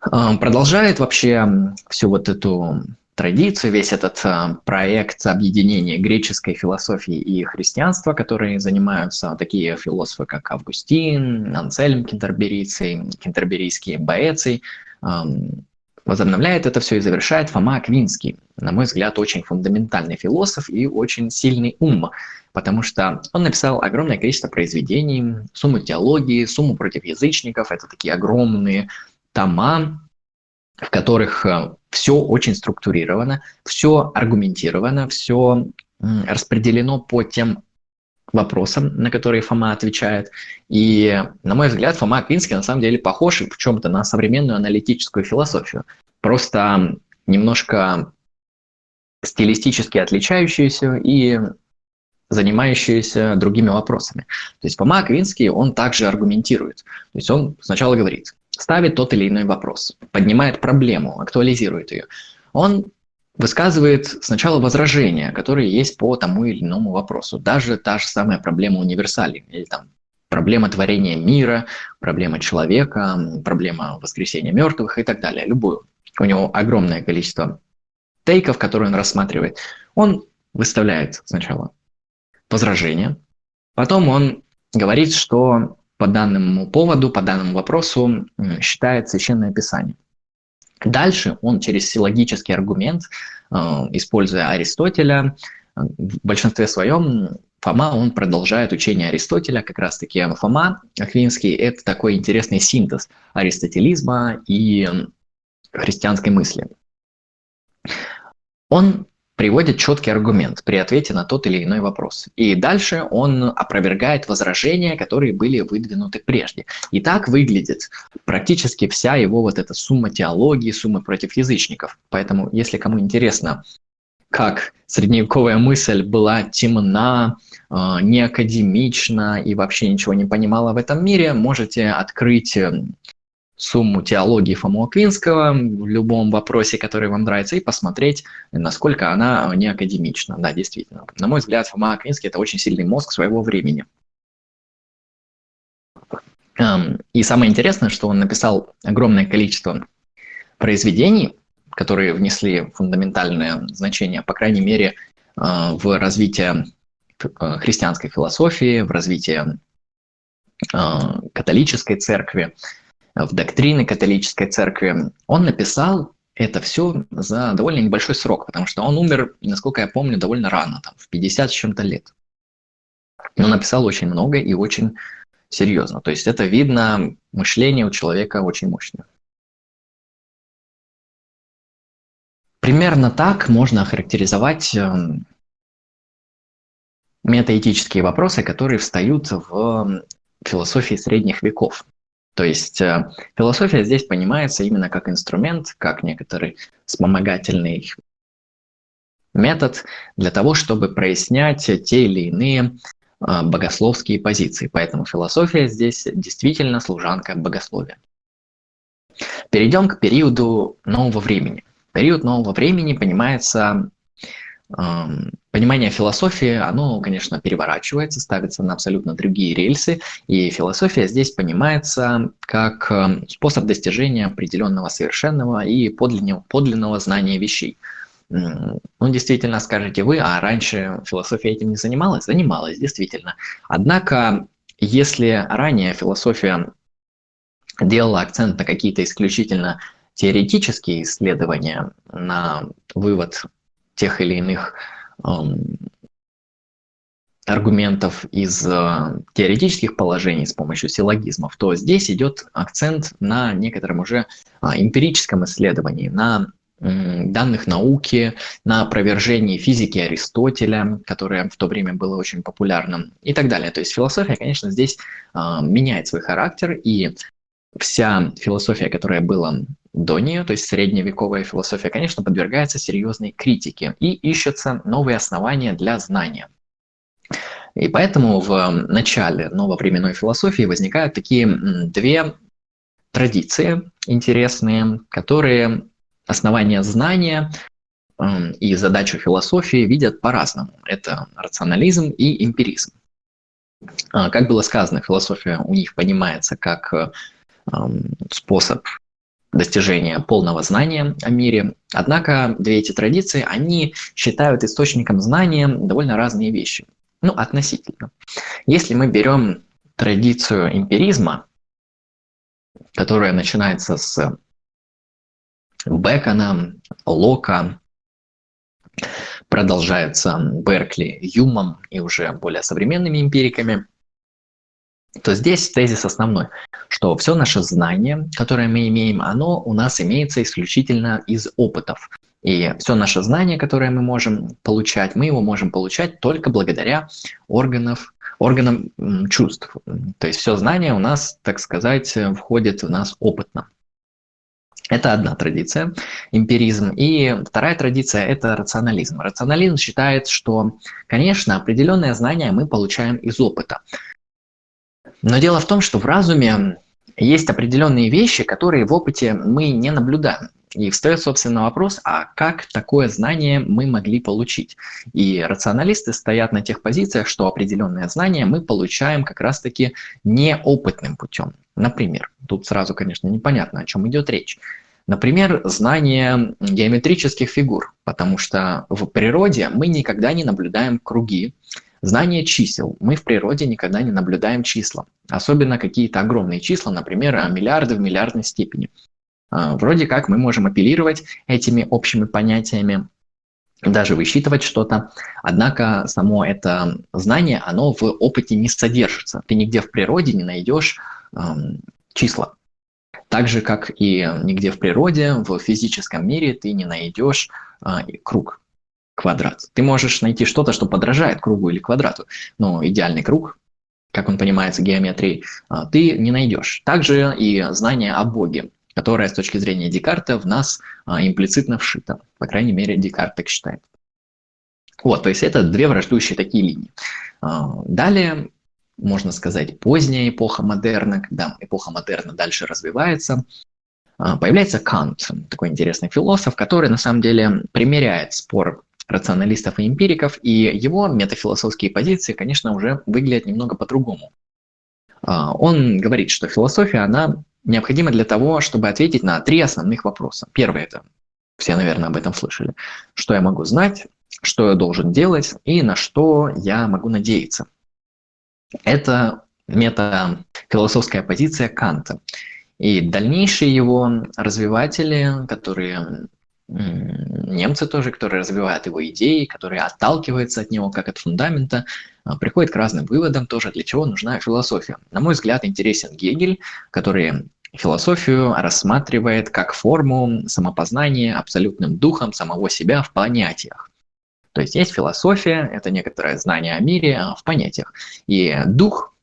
А, продолжает вообще всю вот эту традицию, весь этот а, проект объединения греческой философии и христианства, которые занимаются такие философы, как Августин, Анцельм Кентерберийций, кентерберийские Боэций, Возобновляет это все и завершает Фома Аквинский. На мой взгляд, очень фундаментальный философ и очень сильный ум, потому что он написал огромное количество произведений, сумму теологии, сумму против язычников. Это такие огромные тома, в которых э, все очень структурировано, все аргументировано, все распределено по тем вопросам, на которые Фома отвечает. И, на мой взгляд, Фома Аквинский на самом деле похож в чем-то на современную аналитическую философию. Просто немножко стилистически отличающуюся и занимающиеся другими вопросами. То есть Фома Аквинский, он также аргументирует. То есть он сначала говорит, ставит тот или иной вопрос, поднимает проблему, актуализирует ее. Он высказывает сначала возражения, которые есть по тому или иному вопросу. Даже та же самая проблема универсалей, или там проблема творения мира, проблема человека, проблема воскресения мертвых и так далее, любую. У него огромное количество тейков, которые он рассматривает. Он выставляет сначала возражения, потом он говорит, что по данному поводу, по данному вопросу считает Священное Писание. Дальше он через силлогический аргумент, э, используя Аристотеля, в большинстве своем Фома, он продолжает учение Аристотеля, как раз-таки Фома Аквинский – это такой интересный синтез аристотелизма и христианской мысли. Он приводит четкий аргумент при ответе на тот или иной вопрос. И дальше он опровергает возражения, которые были выдвинуты прежде. И так выглядит практически вся его вот эта сумма теологии, сумма против язычников. Поэтому, если кому интересно, как средневековая мысль была темна, а, неакадемична и вообще ничего не понимала в этом мире, можете открыть э, сумму теологии Фому Аквинского в любом вопросе, который вам нравится, и посмотреть, насколько она не академична. Да, действительно. На мой взгляд, Фома Аквинский – это очень сильный мозг своего времени. И самое интересное, что он написал огромное количество произведений, которые внесли фундаментальное значение, по крайней мере, а, в развитие а, христианской философии, в развитие а, католической церкви, в доктрины католической церкви. Он написал это все за довольно небольшой срок, потому что он умер, насколько я помню, довольно рано, там, в 50 с чем-то лет. Но написал очень много и очень серьезно. То есть это видно, мышление у человека очень мощное. Примерно так можно охарактеризовать эм, метаэтические вопросы, которые встают в философии средних веков. То есть э, философия здесь понимается именно как инструмент, как некоторый вспомогательный метод для того, чтобы прояснять те или иные э, богословские позиции. Поэтому философия здесь действительно служанка богословия. Перейдем к периоду нового времени. Период нового времени понимается, понимание философии, оно, конечно, переворачивается, ставится на абсолютно другие рельсы, и философия здесь понимается как способ достижения определенного совершенного и подлинного, подлинного знания вещей. Ну, действительно, скажете вы, а раньше философия этим не занималась? Занималась, действительно. Однако, если ранее философия делала акцент на какие-то исключительно теоретические исследования на вывод тех или иных эм, аргументов из э, теоретических положений с помощью силлогизмов, то здесь идет акцент на некотором уже э, эмпирическом исследовании, на данных науки, на опровержении физики Аристотеля, которое в то время было очень популярным и так далее. То есть философия, конечно, здесь э, меняет свой характер, и вся философия, которая была до нее, то есть средневековая философия, конечно, подвергается серьезной критике и ищутся новые основания для знания. И поэтому в начале нововременной философии возникают такие две традиции интересные, которые основания знания и задачу философии видят по-разному. Это рационализм и эмпиризм. А, как было сказано, философия у них понимается как способ достижения полного знания о мире. Однако две эти традиции, они считают источником знания довольно разные вещи. Ну, относительно. Если мы берем традицию эмпиризма, которая начинается с Бекона, Лока, продолжается Беркли, Юмом и уже более современными эмпириками, то здесь тезис основной, что все наше знание, которое мы имеем, оно у нас имеется исключительно из опытов. И все наше знание, которое мы можем получать, мы его можем получать только благодаря органов, органам чувств. То есть все знание у нас, так сказать, входит в нас опытно. Это одна традиция, эмпиризм. И вторая традиция – это рационализм. Рационализм считает, что, конечно, определенное знание мы получаем из опыта. Но дело в том, что в разуме есть определенные вещи, которые в опыте мы не наблюдаем. и встает, собственно, вопрос, а как такое знание мы могли получить? И рационалисты стоят на тех позициях, что определенное знание мы получаем как раз-таки неопытным путем. Например, тут сразу, конечно, непонятно, о чем идет речь. Например, знание геометрических фигур, потому что в природе мы никогда не наблюдаем круги, Знание чисел. Мы в природе никогда не наблюдаем числа. Особенно какие-то огромные числа, например, миллиарды в миллиардной степени. А, вроде как мы можем апеллировать этими общими понятиями, даже высчитывать что-то. Однако само это знание, оно в опыте не содержится. Ты нигде в природе не найдешь эм, числа. Так же, как и нигде в природе, в физическом мире ты не найдешь э, круг, квадрат. Ты можешь найти что-то, что подражает кругу или квадрату, но идеальный круг, как он понимается геометрией, э, ты не найдешь. Также и знание о Боге которая с точки зрения Декарта в нас а, имплицитно вшита. По крайней мере, Декарт так считает. Вот, то есть это две враждующие такие линии. А, далее, можно сказать, поздняя эпоха модерна, когда эпоха модерна дальше развивается, а, появляется Кант, такой интересный философ, который на самом деле примеряет спор рационалистов и эмпириков, и его метафилософские позиции, конечно, уже выглядят немного по-другому. А, он говорит, что философия, она необходимо для того, чтобы ответить на три основных вопроса. Первый – это, все, наверное, об этом слышали, что я могу знать, что я должен делать и на что я могу надеяться. Это метафилософская позиция Канта. И дальнейшие его развиватели, которые немцы тоже, которые развивают его идеи, которые отталкиваются от него как от фундамента, а, приходят к разным выводам тоже, для чего нужна философия. На мой взгляд, интересен Гегель, который философию рассматривает как форму самопознания абсолютным духом самого себя в понятиях. То есть есть философия, это некоторое знание о мире а, в понятиях. И дух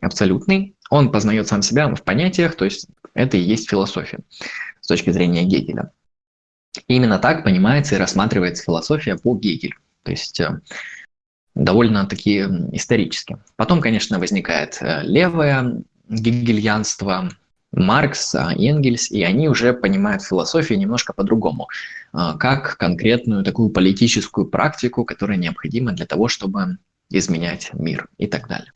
абсолютный, он познает сам себя в понятиях, то есть это и есть философия с точки зрения Гегеля. Именно так понимается и рассматривается философия по Гегелю. То есть э, довольно-таки исторически. Потом, конечно, возникает э, левое гегельянство, Маркс, а, Энгельс, и они уже понимают философию немножко по-другому, э, как конкретную такую политическую практику, которая необходима для того, чтобы изменять мир и так далее.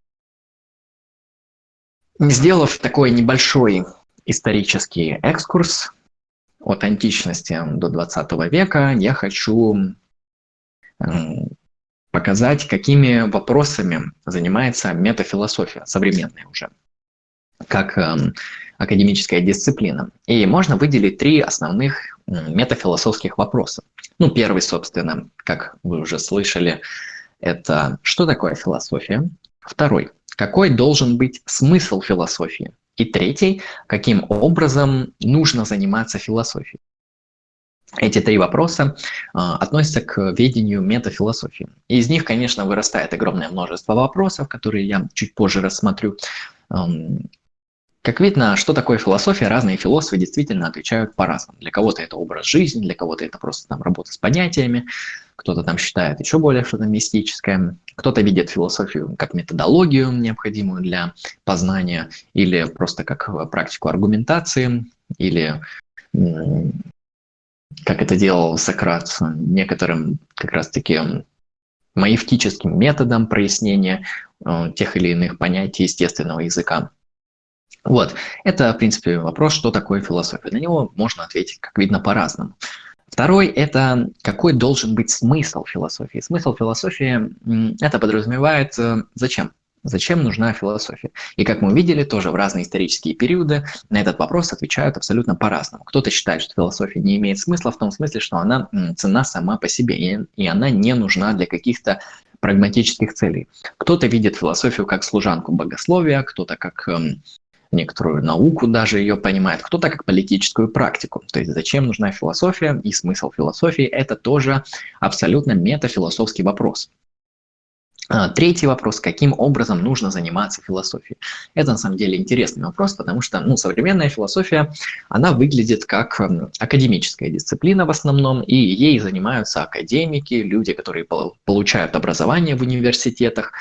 Сделав такой небольшой исторический экскурс от античности до 20 века, я хочу показать, какими вопросами занимается метафилософия, современная уже, как э, академическая дисциплина. И можно выделить три основных метафилософских вопроса. Ну, первый, собственно, как вы уже слышали, это что такое философия? Второй, какой должен быть смысл философии? И третий, каким образом нужно заниматься философией? Эти три вопроса э, относятся к ведению метафилософии. И из них, конечно, вырастает огромное множество вопросов, которые я чуть позже рассмотрю. Эм, как видно, что такое философия, разные философы действительно отвечают по-разному. Для кого-то это образ жизни, для кого-то это просто там работа с понятиями, кто-то там считает еще более что-то мистическое, кто-то видит философию как методологию, необходимую для познания, или просто как практику аргументации, или как это делал Сократ, некоторым как раз-таки маевтическим методом прояснения э, тех или иных понятий естественного языка. Вот, это, в принципе, вопрос, что такое философия. На него можно ответить, как видно, по-разному. Второй – это какой должен быть смысл философии. Смысл философии – это подразумевает э, зачем? Зачем нужна философия? И как мы увидели, тоже в разные исторические периоды на этот вопрос отвечают абсолютно по-разному. Кто-то считает, что философия не имеет смысла в том смысле, что она цена сама по себе, и она не нужна для каких-то прагматических целей. Кто-то видит философию как служанку богословия, кто-то как эм, некоторую науку даже ее понимает, кто-то как политическую практику. То есть зачем нужна философия и смысл философии – это тоже абсолютно метафилософский вопрос. А, третий вопрос, каким образом нужно заниматься философией. Это на самом деле интересный вопрос, потому что ну, современная философия, она выглядит как академическая дисциплина в основном, и ей занимаются академики, люди, которые получают образование в университетах,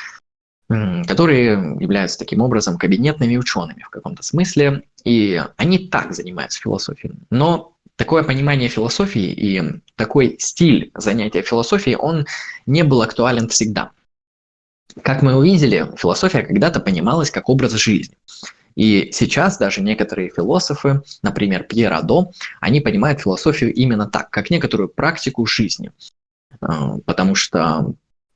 которые являются таким образом кабинетными учеными в каком-то смысле, и они так занимаются философией. Но такое понимание философии и такой стиль занятия философией, он не был актуален всегда. Как мы увидели, философия когда-то понималась как образ жизни. И сейчас даже некоторые философы, например, Пьер Адо, они понимают философию именно так, как некоторую практику жизни. А, потому что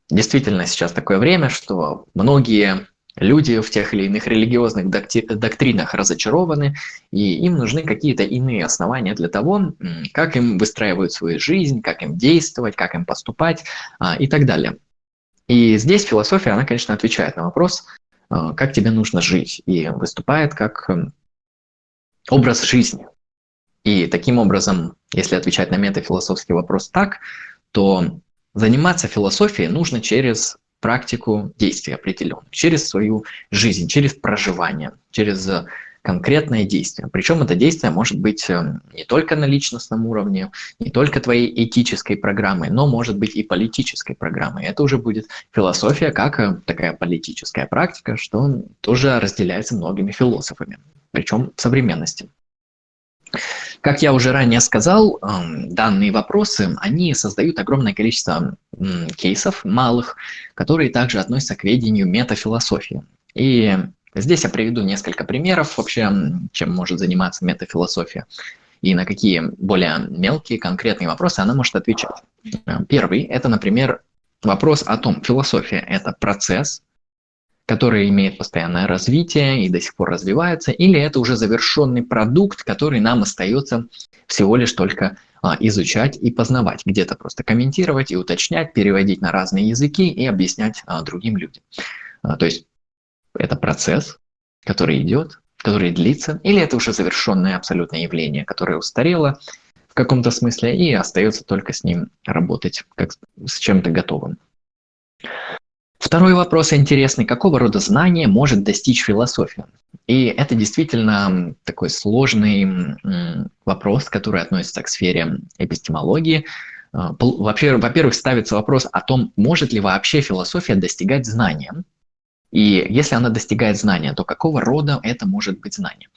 действительно сейчас такое время, что многие люди в тех или иных религиозных доктринах разочарованы, и им нужны какие-то иные основания для того, как им выстраивать свою жизнь, как им действовать, как им поступать а, и так далее. И здесь философия, она, конечно, отвечает на вопрос, а, как тебе нужно жить, и выступает как образ жизни. И таким образом, если отвечать на метафилософский вопрос так, то заниматься философией нужно через практику действий определенных, через свою жизнь, через проживание, через конкретное действие. Причем это действие может быть э, не только на личностном уровне, не только твоей этической программой, но может быть и политической программой. Это уже будет философия как э, такая политическая практика, что тоже разделяется многими философами, причем в современности. Как я уже ранее сказал, эм, данные вопросы, они создают огромное количество кейсов малых, которые также относятся к ведению метафилософии. И Здесь я приведу несколько примеров вообще, чем может заниматься метафилософия и на какие более мелкие конкретные вопросы она может отвечать. Первый – это, например, вопрос о том, философия – это процесс, который имеет постоянное развитие и до сих пор развивается, или это уже завершенный продукт, который нам остается всего лишь только а, изучать и познавать, где-то просто комментировать и уточнять, переводить на разные языки и объяснять а, другим людям. А, то есть это процесс, который идет, который длится, или это уже завершенное абсолютное явление, которое устарело в каком-то смысле и остается только с ним работать как с чем-то готовым. Второй вопрос интересный. Какого рода знания может достичь философия? И это действительно такой сложный вопрос, который относится к сфере эпистемологии. А, во-первых, ставится вопрос о том, может ли вообще философия достигать знания. И если она достигает знания, то какого рода это может быть знание?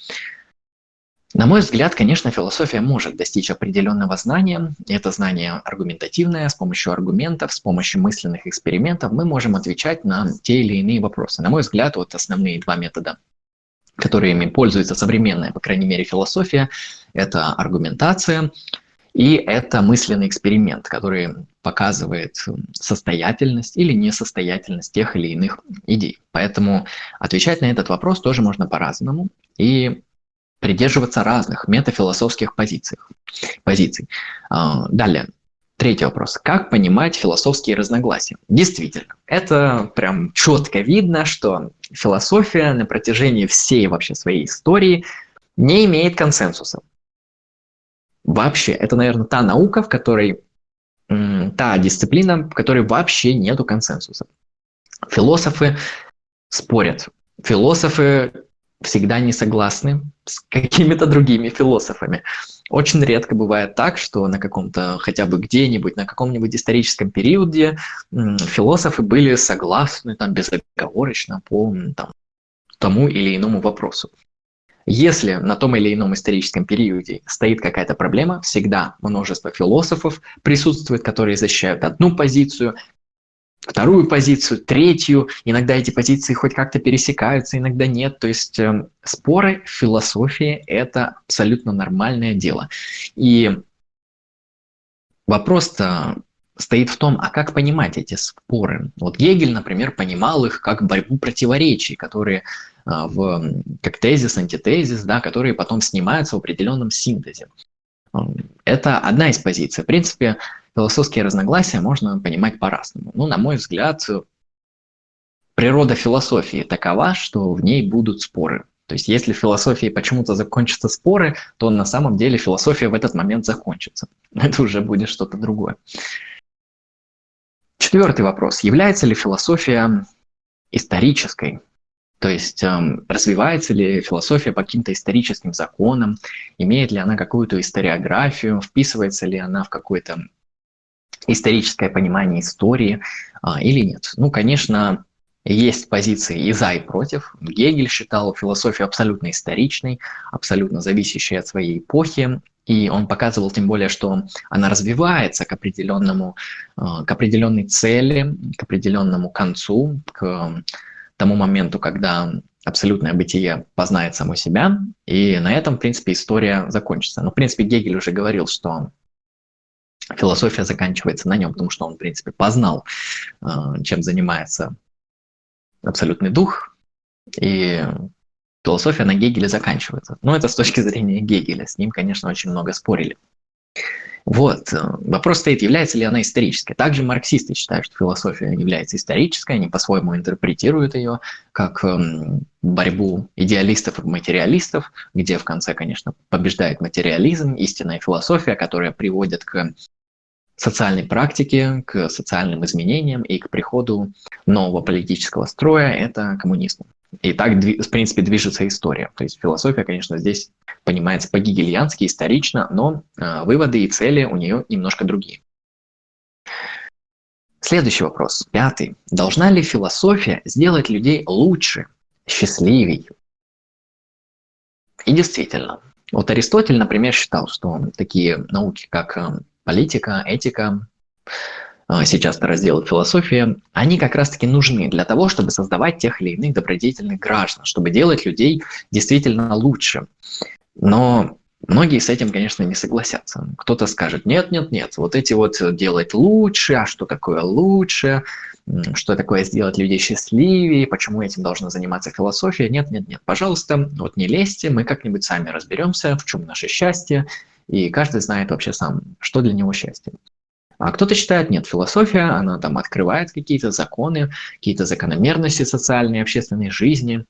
На мой взгляд, конечно, философия может достичь определенного знания. Это знание аргументативное, с помощью аргументов, с помощью мысленных экспериментов мы можем отвечать на те или иные вопросы. На мой взгляд, вот основные два метода, которыми пользуется современная, по крайней мере, философия, это аргументация и это мысленный эксперимент, который показывает состоятельность или несостоятельность тех или иных идей. Поэтому отвечать на этот вопрос тоже можно по-разному и придерживаться разных метафилософских позиций. позиций. А, далее, Третий вопрос. Как понимать философские разногласия? Действительно, это прям четко видно, что философия на протяжении всей вообще своей истории не имеет консенсуса. Вообще, это, наверное, та наука, в которой, та дисциплина, в которой вообще нету консенсуса. Философы спорят. Философы всегда не согласны с какими-то другими философами. Очень редко бывает так, что на каком-то, хотя бы где-нибудь, на каком-нибудь историческом периоде философы были согласны там безоговорочно по там, тому или иному вопросу. Если на том или ином историческом периоде стоит какая-то проблема, всегда множество философов присутствует, которые защищают одну позицию, вторую позицию, третью. Иногда эти позиции хоть как-то пересекаются, иногда нет. То есть э, споры в философии – это абсолютно нормальное дело. И вопрос-то стоит в том, а как понимать эти споры. Вот Гегель, например, понимал их как борьбу противоречий, которые а, в, как тезис, антитезис, да, которые потом снимаются в определенном синтезе. Это одна из позиций. В принципе, философские разногласия можно понимать по-разному. Ну, на мой взгляд, природа философии такова, что в ней будут споры. То есть если в философии почему-то закончатся споры, то на самом деле философия в этот момент закончится. [LAUGHS] Это уже будет что-то другое. Четвертый вопрос. Является ли философия исторической? То есть эм, развивается ли философия по каким-то историческим законам, имеет ли она какую-то историографию, вписывается ли она в какое-то историческое понимание истории а, или нет. Ну, конечно, есть позиции и за, и против. Гегель считал философию абсолютно историчной, абсолютно зависящей от своей эпохи, и он показывал тем более, что она развивается к определенному, э, к определенной цели, к определенному концу, к тому моменту, когда абсолютное бытие познает само себя, и на этом, в принципе, история закончится. Но, в принципе, Гегель уже говорил, что философия заканчивается на нем, потому что он, в принципе, познал, э, чем занимается абсолютный дух, и философия на Гегеле заканчивается. Но это с точки зрения Гегеля, с ним, конечно, очень много спорили. Вот, э, вопрос стоит, является ли она исторической. Также марксисты считают, что философия является исторической, они по-своему интерпретируют ее как эм, борьбу идеалистов и материалистов, где в конце, конечно, побеждает материализм, истинная философия, которая приводит к социальной практике, к социальным изменениям и к приходу нового политического строя – это коммунизм. И так, в принципе, движется история. То есть философия, конечно, здесь понимается по-гегельянски, исторично, но э, выводы и цели у нее немножко другие. Следующий вопрос, пятый. Должна ли философия сделать людей лучше, счастливее? И действительно, вот Аристотель, например, считал, что такие науки, как э, политика, этика, а, сейчас это раздел философия, они как раз-таки нужны для того, чтобы создавать тех или иных добродетельных граждан, чтобы делать людей действительно лучше. Но многие с этим, конечно, не согласятся. Кто-то скажет, нет, нет, нет, вот эти вот делать лучше, а что такое лучше, что такое сделать людей счастливее, почему этим должна заниматься философия. Нет, нет, нет, пожалуйста, вот не лезьте, мы как-нибудь сами разберемся, в чем наше счастье, и каждый знает вообще сам, что для него счастье. А кто-то считает, нет, философия, она там открывает какие-то законы, какие-то закономерности социальной, общественной жизни,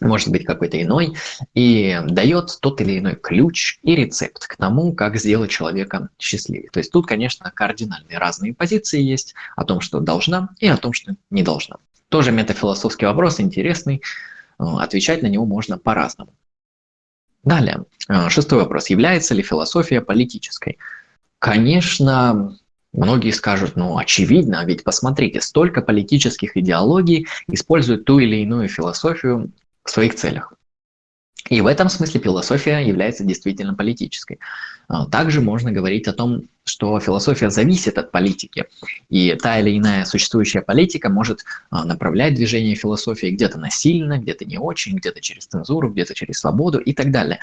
может быть какой-то иной, и дает тот или иной ключ и рецепт к тому, как сделать человека счастливее. То есть тут, конечно, кардинальные разные позиции есть о том, что должна и о том, что не должна. Тоже метафилософский вопрос, интересный, э, отвечать на него можно по-разному. Далее, э, шестой вопрос. Является ли философия политической? Конечно, многие скажут, ну, очевидно, ведь посмотрите, столько политических идеологий используют ту или иную философию в своих целях. И в этом смысле философия является действительно политической. А, также можно говорить о том, что философия зависит от политики. И та или иная существующая политика может а, направлять движение философии где-то насильно, где-то не очень, где-то через цензуру, где-то через свободу и так далее.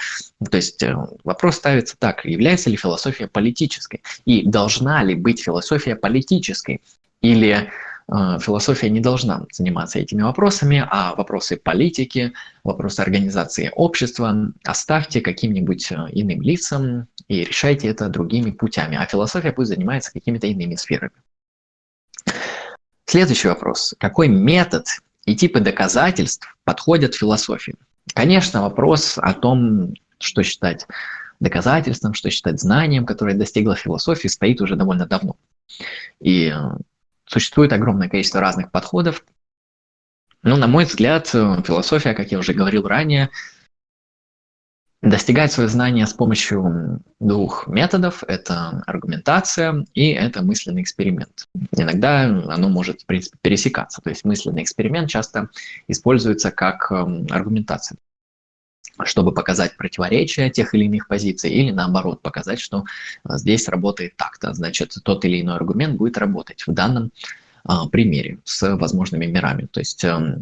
То есть э, вопрос ставится так, является ли философия политической? И должна ли быть философия политической? Или философия не должна заниматься этими вопросами, а вопросы политики, вопросы организации общества оставьте каким-нибудь э, иным лицам и решайте это другими путями, а философия пусть занимается какими-то иными сферами. Следующий вопрос. Какой метод и типы доказательств подходят философии? Конечно, вопрос о том, что считать доказательством, что считать знанием, которое достигла философии, стоит уже довольно давно. И э, Существует огромное количество разных подходов. Но, на мой взгляд, э, философия, как я уже говорил ранее, достигает свое знание с помощью двух методов. Это аргументация и это мысленный эксперимент. Иногда оно может, в принципе, пересекаться. То есть мысленный эксперимент часто используется как эм, аргументация чтобы показать противоречие тех или иных позиций, или наоборот показать, что а, здесь работает так-то, значит, тот или иной аргумент будет работать в данном а, примере с возможными мирами. То есть э,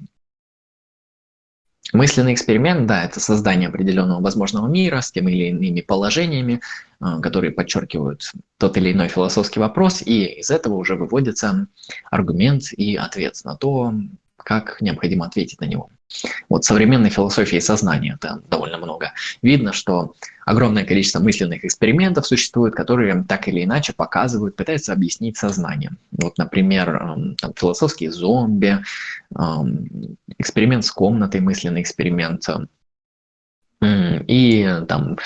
мысленный эксперимент, да, это создание определенного возможного мира с теми или иными положениями, э, которые подчеркивают тот или иной философский вопрос, и из этого уже выводится аргумент и ответ на то, как необходимо ответить на него. Вот современной философии сознания там довольно много. Видно, что огромное количество мысленных экспериментов существует, которые так или иначе показывают, пытаются объяснить сознание. Вот, например, эм, там, философские зомби, эм, эксперимент с комнатой, мысленный эксперимент, и там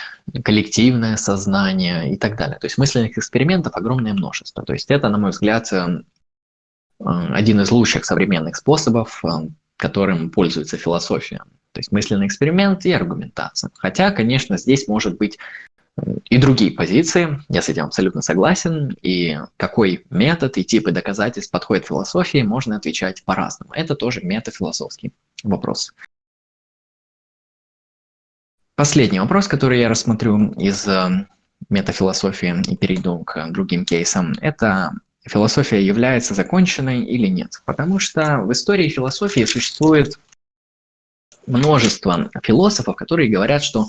коллективное сознание и так далее. То есть мысленных экспериментов огромное множество. То есть это, на мой взгляд, эм, э, один из лучших современных способов которым пользуется философия. То есть мысленный эксперимент и аргументация. Хотя, конечно, здесь может быть и другие позиции, я с этим абсолютно согласен, и какой метод и типы доказательств подходят философии, можно отвечать по-разному. Это тоже метафилософский вопрос. Последний вопрос, который я рассмотрю из э, метафилософии и перейду к другим кейсам, это философия является законченной или нет. Потому что в истории философии существует множество философов, которые говорят, что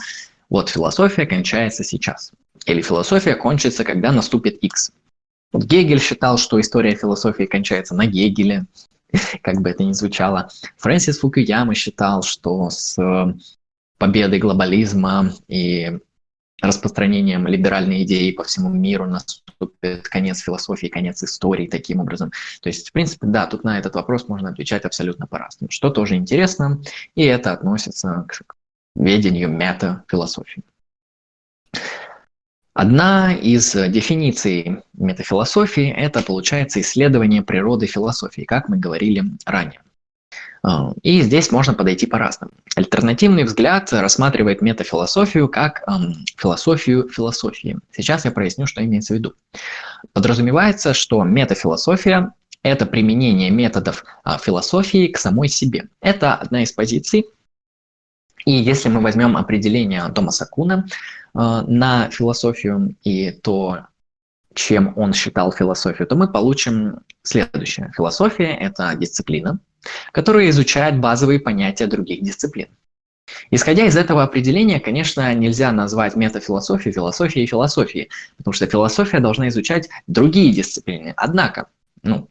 вот философия кончается сейчас. Или философия кончится, когда наступит X. Вот Гегель считал, что история философии кончается на Гегеле, [LAUGHS] как бы это ни звучало. Фрэнсис Фукуяма считал, что с победой глобализма и распространением либеральной идеи по всему миру наступит конец философии, конец истории таким образом. То есть, в принципе, да, тут на этот вопрос можно отвечать абсолютно по-разному, что тоже интересно, и это относится к ведению метафилософии. Одна из дефиниций метафилософии – это, получается, исследование природы философии, как мы говорили ранее. И здесь можно подойти по-разному. Альтернативный взгляд рассматривает метафилософию как эм, философию философии. Сейчас я проясню, что имеется в виду. Подразумевается, что метафилософия – это применение методов э, философии к самой себе. Это одна из позиций. И если мы возьмем определение Томаса Куна э, на философию и то, чем он считал философию, то мы получим следующее. Философия – это дисциплина, которая изучает базовые понятия других дисциплин. Исходя из этого определения, конечно, нельзя назвать метафилософию философией философией, потому что философия должна изучать другие дисциплины. Однако, ну,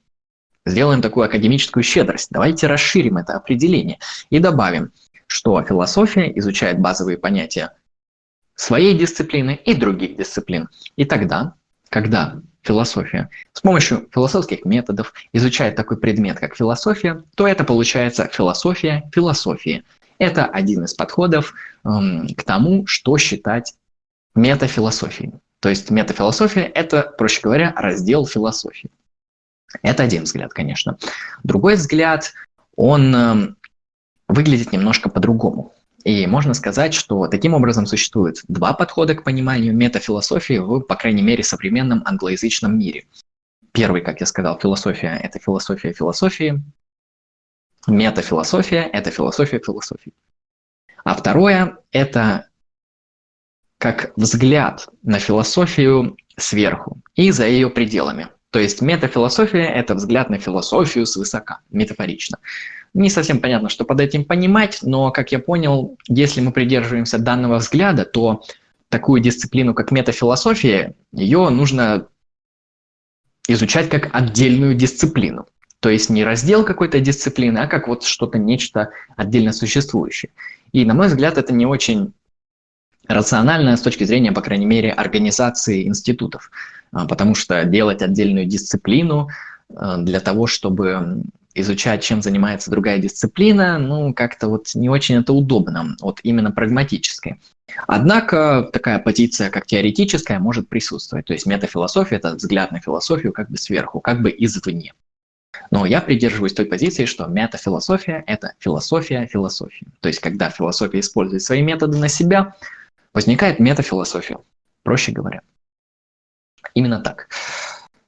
сделаем такую академическую щедрость, давайте расширим это определение и добавим, что философия изучает базовые понятия своей дисциплины и других дисциплин. И тогда, когда философия, с помощью философских методов изучает такой предмет, как философия, то это получается философия философии. Это один из подходов эм, к тому, что считать метафилософией. То есть метафилософия – это, проще говоря, раздел философии. Это один взгляд, конечно. Другой взгляд, он э, выглядит немножко по-другому. И можно сказать, что таким образом существует два подхода к пониманию метафилософии в, по крайней мере, современном англоязычном мире. Первый, как я сказал, философия – это философия философии. Метафилософия – это философия философии. А второе – это как взгляд на философию сверху и за ее пределами. То есть метафилософия – это взгляд на философию свысока, метафорично. Не совсем понятно, что под этим понимать, но, как я понял, если мы придерживаемся данного взгляда, то такую дисциплину, как метафилософия, ее нужно изучать как отдельную дисциплину. То есть не раздел какой-то дисциплины, а как вот что-то, нечто отдельно существующее. И, на мой взгляд, это не очень рационально с точки зрения, по крайней мере, организации институтов. А, потому что делать отдельную дисциплину а, для того, чтобы изучать, чем занимается другая дисциплина, ну, как-то вот не очень это удобно, вот именно прагматической. Однако такая позиция, как теоретическая, может присутствовать. То есть метафилософия – это взгляд на философию как бы сверху, как бы извне. Но я придерживаюсь той позиции, что метафилософия – это философия философии. То есть когда философия использует свои методы на себя, возникает метафилософия, проще говоря. Именно так.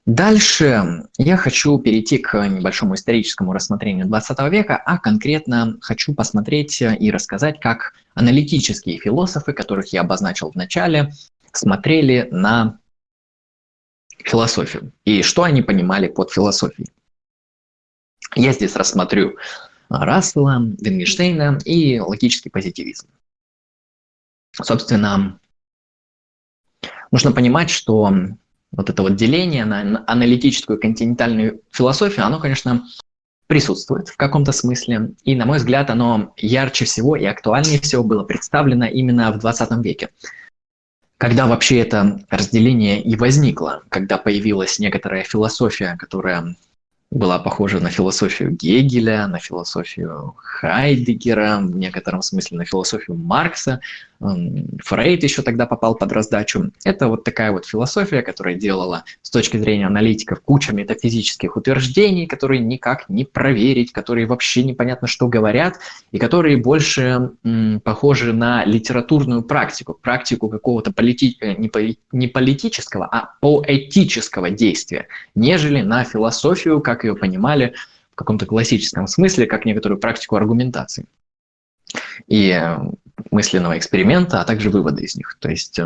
Дальше я хочу перейти к небольшому историческому рассмотрению 20 века, а конкретно хочу посмотреть и рассказать, как аналитические философы, которых я обозначил в начале, смотрели на философию и что они понимали под философией. Я здесь рассмотрю Рассела, Вингенштейна и логический позитивизм. Собственно, нужно понимать, что вот это вот деление на аналитическую континентальную философию, оно, конечно, присутствует в каком-то смысле. И, на мой взгляд, оно ярче всего и актуальнее всего было представлено именно в 20 веке. Когда вообще это разделение и возникло, когда появилась некоторая философия, которая была похожа на философию Гегеля, на философию Хайдегера, в некотором смысле на философию Маркса, Фрейд еще тогда попал под раздачу. Это вот такая вот философия, которая делала с точки зрения аналитиков куча метафизических утверждений, которые никак не проверить, которые вообще непонятно что говорят, и которые больше м, похожи на литературную практику, практику какого-то полити... Э, не, поли... не политического, а поэтического действия, нежели на философию, как ее понимали в каком-то классическом смысле, как некоторую практику аргументации. И э, мысленного эксперимента, а также выводы из них. То есть э,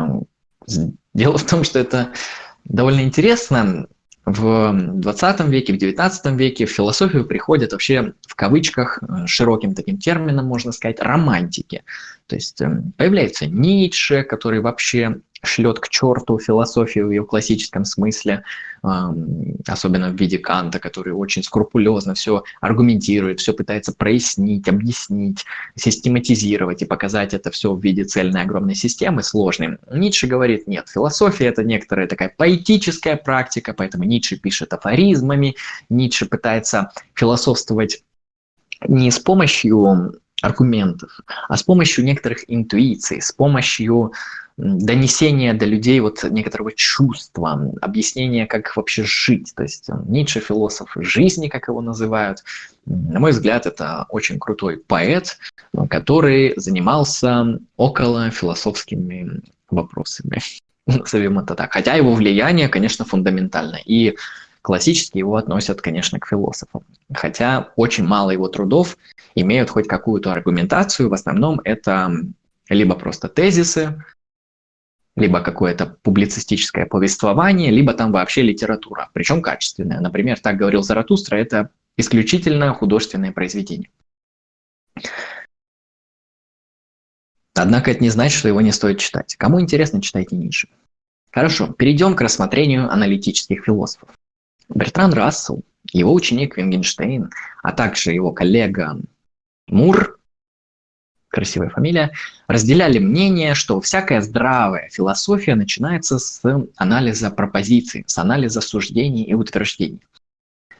дело в том, что это довольно интересно. В 20 веке, в 19 веке в философию приходят вообще в кавычках, э, широким таким термином, можно сказать, романтики. То есть э, появляется Ницше, который вообще шлет к черту философию в ее классическом смысле, особенно в виде Канта, который очень скрупулезно все аргументирует, все пытается прояснить, объяснить, систематизировать и показать это все в виде цельной огромной системы сложной. Ницше говорит, нет, философия это некоторая такая поэтическая практика, поэтому Ницше пишет афоризмами, Ницше пытается философствовать не с помощью аргументов, а с помощью некоторых интуиций, с помощью донесения до людей вот некоторого чувства, объяснения, как вообще жить. То есть Ницше философ жизни, как его называют. На мой взгляд, это очень крутой поэт, который занимался около философскими вопросами. [LAUGHS] Назовем это так. Хотя его влияние, конечно, фундаментально. И классически его относят, конечно, к философам. Хотя очень мало его трудов имеют хоть какую-то аргументацию. В основном это либо просто тезисы, либо какое-то публицистическое повествование, либо там вообще литература, причем качественная. Например, так говорил Заратустра, это исключительно художественное произведение. Однако это не значит, что его не стоит читать. Кому интересно, читайте Ницше. Хорошо, перейдем к рассмотрению аналитических философов. Бертран Рассел, его ученик Вингенштейн, а также его коллега Мур красивая фамилия, разделяли мнение, что всякая здравая философия начинается с анализа пропозиций, с анализа суждений и утверждений.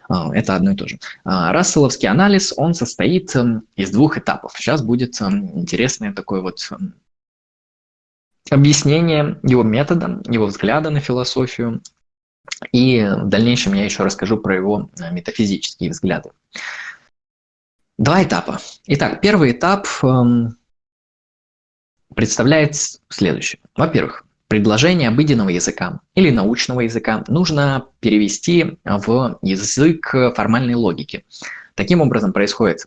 А, это одно и то же. А, расселовский анализ, он состоит эм, из двух этапов. Сейчас будет эм, интересное такое вот эм, объяснение его метода, его взгляда на философию. И в дальнейшем я еще расскажу про его э, метафизические взгляды. Два этапа. Итак, первый этап эм, представляет следующее. Во-первых, предложение обыденного языка или научного языка нужно перевести в язык формальной логики. Таким образом происходит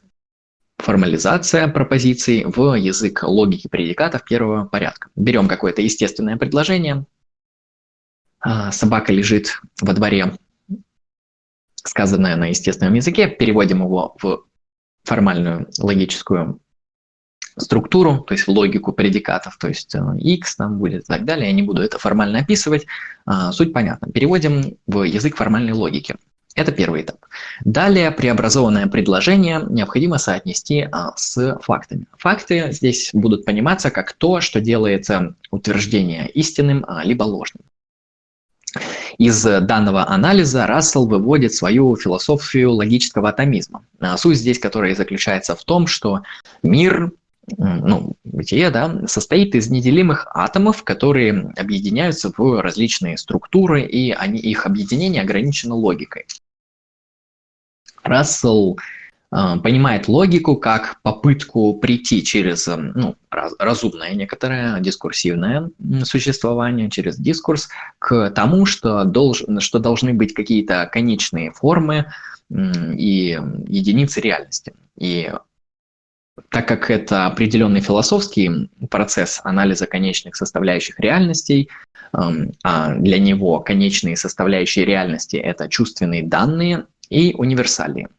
формализация пропозиций в язык логики предикатов первого порядка. Берем какое-то естественное предложение. А, собака лежит во дворе, сказанное на естественном языке, переводим его в формальную логическую структуру, то есть логику предикатов, то есть э, x там будет и так далее. Я не буду это формально описывать. А, суть понятна. Переводим в язык формальной логики. Это первый этап. Далее преобразованное предложение необходимо соотнести а, с фактами. Факты здесь будут пониматься как то, что делает утверждение истинным а, либо ложным. Из данного анализа Рассел выводит свою философию логического атомизма. А суть здесь, которая заключается в том, что мир ну, бытие, да, состоит из неделимых атомов, которые объединяются в различные структуры, и они, их объединение ограничено логикой. Рассел понимает логику как попытку прийти через э, ну, разумное некоторое дискурсивное существование, через дискурс к тому, что, долж, что должны быть какие-то конечные формы и единицы реальности. И так как это определенный философский процесс анализа конечных составляющих реальностей, эм, а для него конечные составляющие реальности – это чувственные данные и универсальные –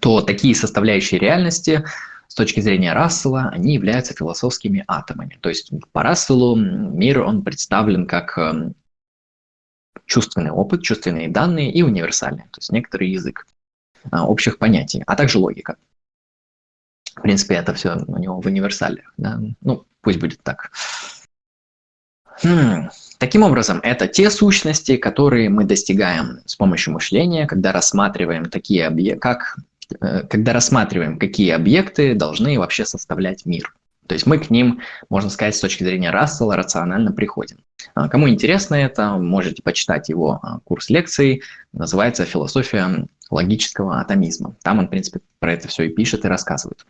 то такие составляющие реальности с точки зрения Рассела, они являются философскими атомами. То есть по Расселу мир, он представлен как эм, чувственный опыт, чувственные данные и универсальные, то есть некоторый язык а, общих понятий, а также логика. В принципе, это все у него в универсале. Да? Ну, пусть будет так. Хм. Таким образом, это те сущности, которые мы достигаем с помощью мышления, когда рассматриваем такие объекты, как когда рассматриваем, какие объекты должны вообще составлять мир. То есть мы к ним, можно сказать, с точки зрения Рассела рационально приходим. А, кому интересно это, можете почитать его а, курс лекций, называется «Философия логического атомизма». Там он, в принципе, про это все и пишет, и рассказывает.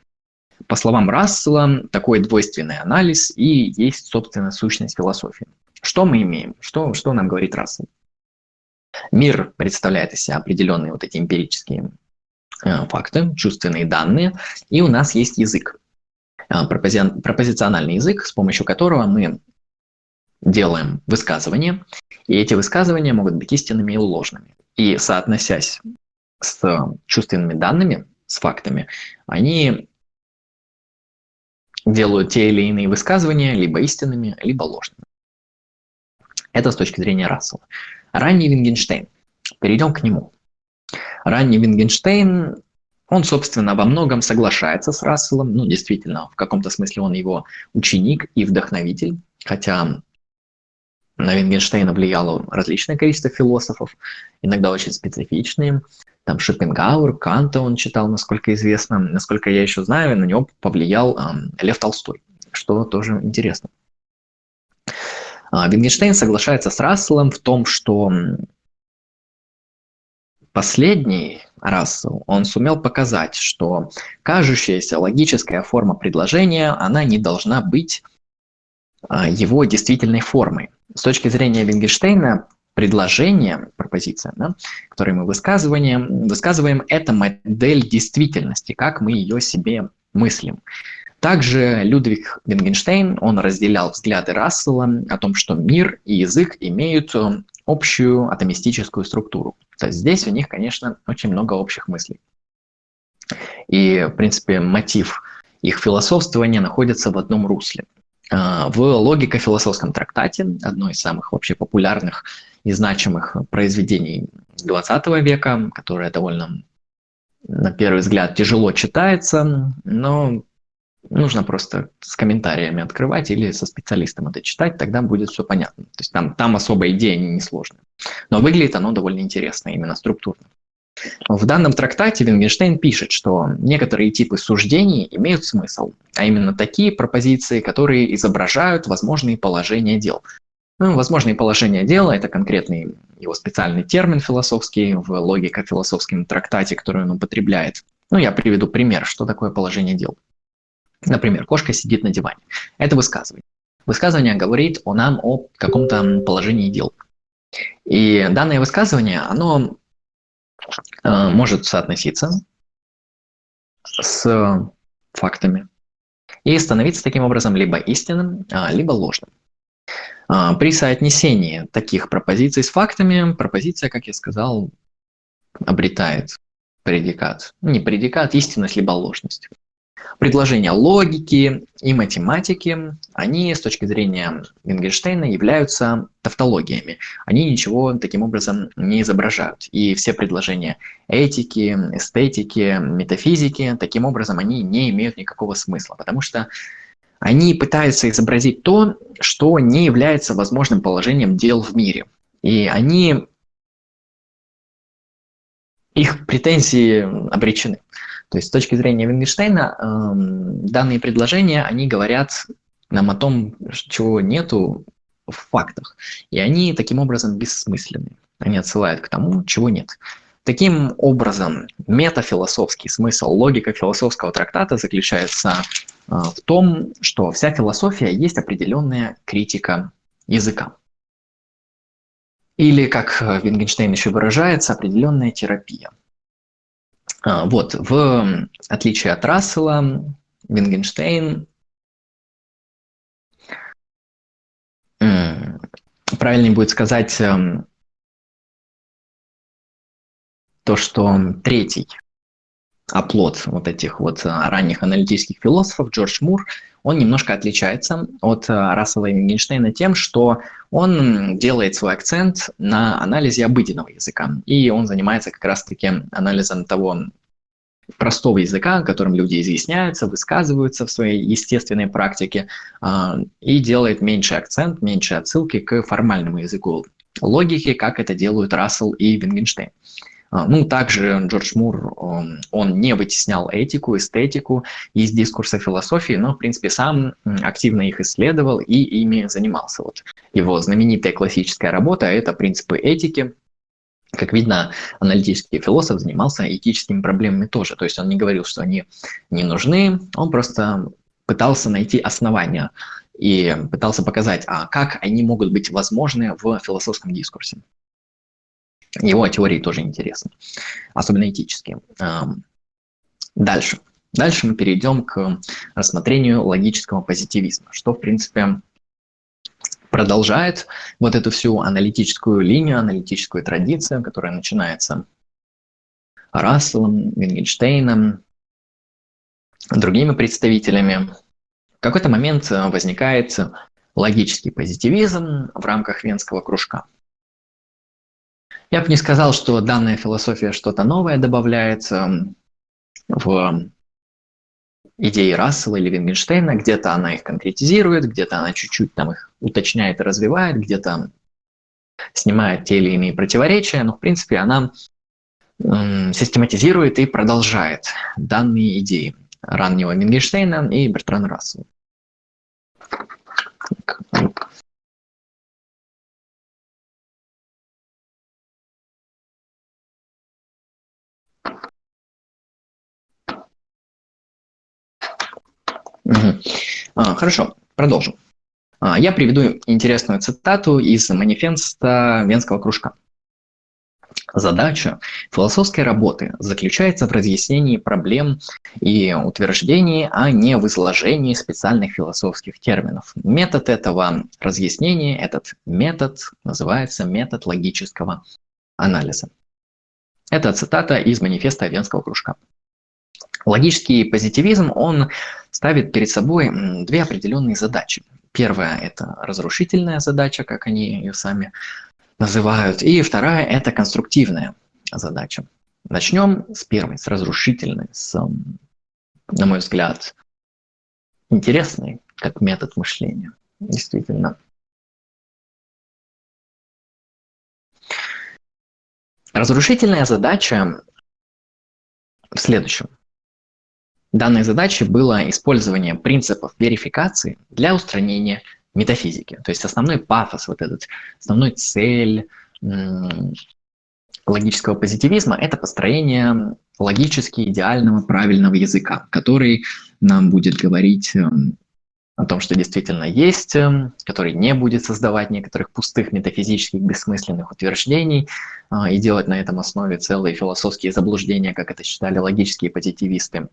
По словам Рассела, такой двойственный анализ и есть, собственно, сущность философии. Что мы имеем? Что, что нам говорит Рассел? Мир представляет из себя определенные вот эти эмпирические э, факты, чувственные данные, и у нас есть язык, э, пропози- пропозициональный язык, с помощью которого мы делаем высказывания, и эти высказывания могут быть истинными и ложными. И соотносясь с чувственными данными, с фактами, они делают те или иные высказывания либо истинными, либо ложными. Это с точки зрения Рассела. Ранний Вингенштейн. Перейдем к нему. Ранний Вингенштейн, он, собственно, во многом соглашается с Расселом. Ну, действительно, в каком-то смысле он его ученик и вдохновитель. Хотя на Вингенштейна влияло различное количество философов, иногда очень специфичные. Там Шопенгауэр, Канта он читал, насколько известно. Насколько я еще знаю, на него повлиял э, Лев Толстой, что тоже интересно. А, Вингенштейн соглашается с Расселом в том, что последний Рассел, он сумел показать, что кажущаяся логическая форма предложения, она не должна быть а, его действительной формой. С точки зрения Вингенштейна, предложение, пропозиция, да, которую мы высказываем, высказываем, это модель действительности, как мы ее себе мыслим. Также Людвиг Вингенштейн, он разделял взгляды Рассела о том, что мир и язык имеют общую атомистическую структуру. То есть здесь у них, конечно, очень много общих мыслей. И, в принципе, мотив их философствования находится в одном русле. Э, в логико-философском трактате, одной из самых вообще популярных и значимых произведений XX века, которое довольно, на первый взгляд, тяжело читается, но Нужно просто с комментариями открывать или со специалистом это читать, тогда будет все понятно. То есть там, там особо идея не сложная. Но выглядит оно довольно интересно, именно структурно. В данном трактате Вингенштейн пишет, что некоторые типы суждений имеют смысл, а именно такие пропозиции, которые изображают возможные положения дел. Ну, возможные положения дела – это конкретный его специальный термин философский в логико-философском трактате, который он употребляет. Ну, я приведу пример, что такое положение дел. Например, кошка сидит на диване. Это высказывание. Высказывание говорит о нам о каком-то положении дел. И данное высказывание, оно э, может соотноситься с фактами и становиться таким образом либо истинным, а, либо ложным. А, при соотнесении таких пропозиций с фактами, пропозиция, как я сказал, обретает предикат. Не предикат, истинность либо ложность. Предложения логики и математики, они с точки зрения Вингенштейна являются тавтологиями. Они ничего таким образом не изображают. И все предложения этики, эстетики, метафизики, таким образом они не имеют никакого смысла, потому что они пытаются изобразить то, что не является возможным положением дел в мире. И они их претензии обречены. То есть с точки зрения Вингенштейна эм, данные предложения, они говорят нам о том, чего нету в фактах. И они таким образом бессмысленны. Они отсылают к тому, чего нет. Таким образом, метафилософский смысл, логика философского трактата заключается э, в том, что вся философия есть определенная критика языка. Или, как Вингенштейн еще выражается, определенная терапия – вот, в отличие от Рассела, Вингенштейн. Правильнее будет сказать эм, то, что третий оплот вот этих вот э, ранних аналитических философов, Джордж Мур, он немножко отличается от э, Рассела и Вингенштейна тем, что он делает свой акцент на анализе обыденного языка. И он занимается как раз-таки анализом того простого языка, которым люди изъясняются, высказываются в своей естественной практике, а, и делает меньший акцент, меньше отсылки к формальному языку логики, как это делают Рассел и Вингенштейн. А, ну, также Джордж Мур, он, он не вытеснял этику, эстетику из дискурса философии, но, в принципе, сам активно их исследовал и ими занимался. Вот его знаменитая классическая работа – это «Принципы этики», как видно, аналитический философ занимался этическими проблемами тоже. То есть он не говорил, что они не нужны, он просто пытался найти основания и пытался показать, а как они могут быть возможны в философском дискурсе. Его теории тоже интересны, особенно этические. Дальше. Дальше мы перейдем к рассмотрению логического позитивизма, что, в принципе, продолжает вот эту всю аналитическую линию, аналитическую традицию, которая начинается Расселом, Вингенштейном, другими представителями. В какой-то момент возникает логический позитивизм в рамках Венского кружка. Я бы не сказал, что данная философия что-то новое добавляет в идеи Рассела или Вингенштейна, где-то она их конкретизирует, где-то она чуть-чуть там их уточняет и развивает, где-то снимает те или иные противоречия, но в принципе она систематизирует и продолжает данные идеи раннего Вингенштейна и Бертрана Рассела. А, хорошо, продолжим. А, я приведу интересную цитату из манифеста Венского кружка. Задача философской работы заключается в разъяснении проблем и утверждении, а не в изложении специальных философских терминов. Метод этого разъяснения, этот метод называется метод логического анализа. Это цитата из манифеста Венского кружка. Логический позитивизм, он ставит перед собой две определенные задачи. Первая – это разрушительная задача, как они ее сами называют, и вторая – это конструктивная задача. Начнем с первой, с разрушительной, с, на мой взгляд, интересной, как метод мышления. Действительно. Разрушительная задача в следующем – Данной задачей было использование принципов верификации для устранения метафизики. То есть основной пафос, вот этот, основной цель логического позитивизма – это построение логически идеального правильного языка, который нам будет говорить эм, о том, что действительно есть, эм, который не будет создавать некоторых пустых метафизических бессмысленных утверждений а, и делать на этом основе целые философские заблуждения, как это считали логические позитивисты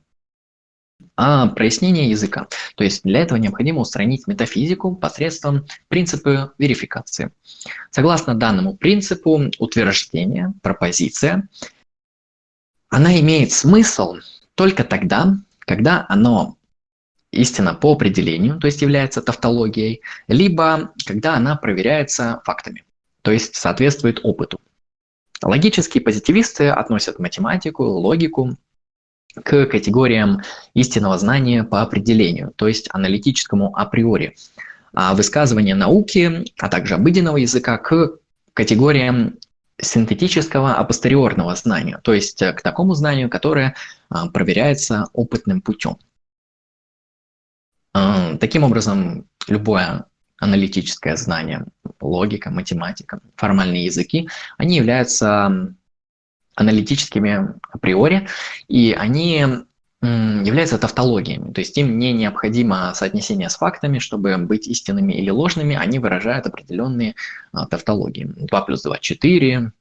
а прояснение языка. То есть для этого необходимо устранить метафизику посредством принципа верификации. Согласно данному принципу, утверждение, пропозиция, она имеет смысл только тогда, когда оно истина по определению, то есть является тавтологией, либо когда она проверяется фактами, то есть соответствует опыту. Логические позитивисты относят математику, логику к категориям истинного знания по определению, то есть аналитическому априори, а высказывания науки, а также обыденного языка к категориям синтетического апостериорного знания, то есть к такому знанию, которое а, проверяется опытным путем. Таким образом, любое аналитическое знание, логика, математика, формальные языки, они являются аналитическими априори, и они являются тавтологиями, то есть им не необходимо соотнесение с фактами, чтобы быть истинными или ложными, они выражают определенные а, тавтологии. 2 плюс 2 – 4,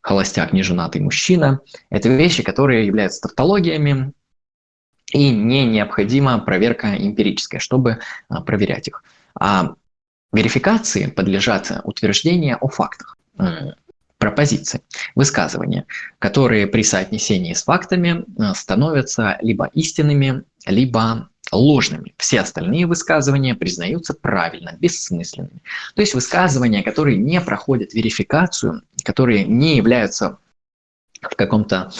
холостяк, неженатый мужчина – это вещи, которые являются тавтологиями, и не необходима проверка эмпирическая, чтобы а, проверять их. А верификации подлежат утверждения о фактах пропозиции, высказывания, которые при соотнесении с фактами э, становятся либо истинными, либо ложными. Все остальные высказывания признаются правильно, бессмысленными. То есть высказывания, которые не проходят верификацию, которые не являются в каком-то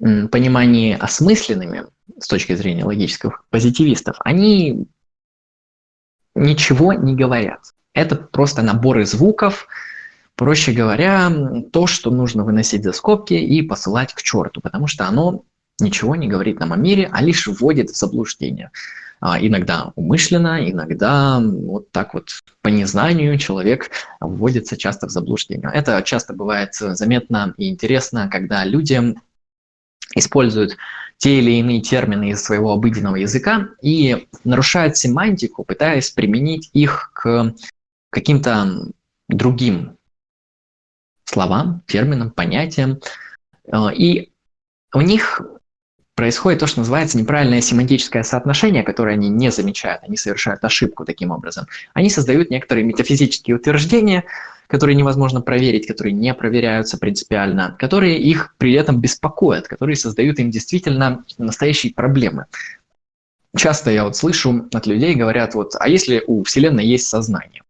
понимании осмысленными с точки зрения логических позитивистов, они ничего не говорят. Это просто наборы звуков, Проще говоря, то, что нужно выносить за скобки и посылать к черту, потому что оно ничего не говорит нам о мире, а лишь вводит в заблуждение. А, иногда умышленно, иногда вот так вот по незнанию человек вводится часто в заблуждение. Это часто бывает заметно и интересно, когда люди используют те или иные термины из своего обыденного языка и нарушают семантику, пытаясь применить их к каким-то другим словам, терминам, понятиям. Э, и у них происходит то, что называется неправильное семантическое соотношение, которое они не замечают, они совершают ошибку таким образом. Они создают некоторые метафизические утверждения, которые невозможно проверить, которые не проверяются принципиально, которые их при этом беспокоят, которые создают им действительно настоящие проблемы. Часто я вот слышу от людей, говорят, вот, а если у Вселенной есть сознание?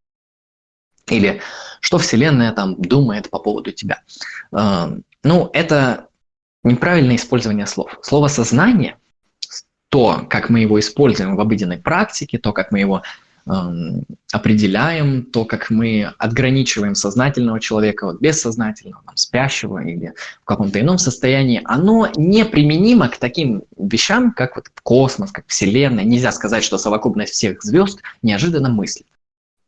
Или что Вселенная там думает по поводу тебя? Э, ну, это неправильное использование слов. Слово «сознание», то, как мы его используем в обыденной практике, то, как мы его определяем, то, как мы отграничиваем сознательного человека от бессознательного, там, спящего или в каком-то ином состоянии, оно неприменимо к таким вещам, как вот космос, как Вселенная. Нельзя сказать, что совокупность всех звезд неожиданно мыслит.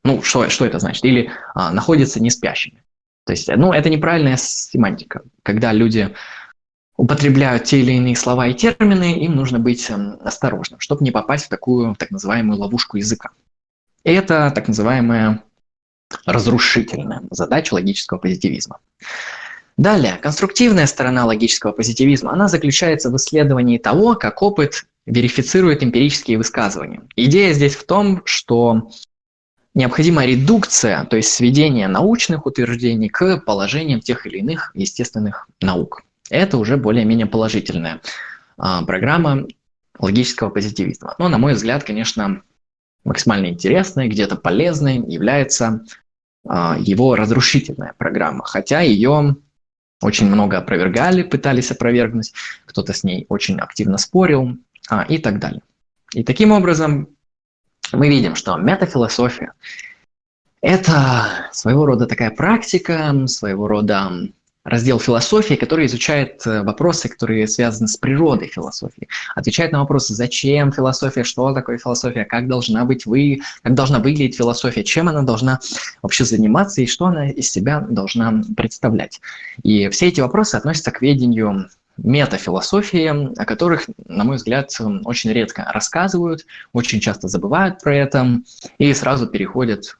Ну, что, что это значит? Или а, находится не спящими. То есть, ну, это неправильная семантика. Когда люди употребляют те или иные слова и термины, им нужно быть эм, осторожным, чтобы не попасть в такую так называемую ловушку языка. Это так называемая разрушительная задача логического позитивизма. Далее, конструктивная сторона логического позитивизма, она заключается в исследовании того, как опыт верифицирует эмпирические высказывания. Идея здесь в том, что необходима редукция, то есть сведение научных утверждений к положениям тех или иных естественных наук. Это уже более-менее положительная а, программа логического позитивизма. Но, на мой взгляд, конечно, максимально интересной, где-то полезной является а, его разрушительная программа, хотя ее очень много опровергали, пытались опровергнуть, кто-то с ней очень активно спорил а, и так далее. И таким образом мы видим, что метафилософия – это своего рода такая практика, своего рода раздел философии, который изучает э, вопросы, которые связаны с природой философии. Отвечает на вопросы, зачем философия, что такое философия, как должна быть вы, как должна выглядеть философия, чем она должна вообще заниматься? И что она из себя должна представлять. И все эти вопросы относятся к ведению метафилософии, о которых, на мой взгляд, очень редко рассказывают, очень часто забывают про это и сразу переходят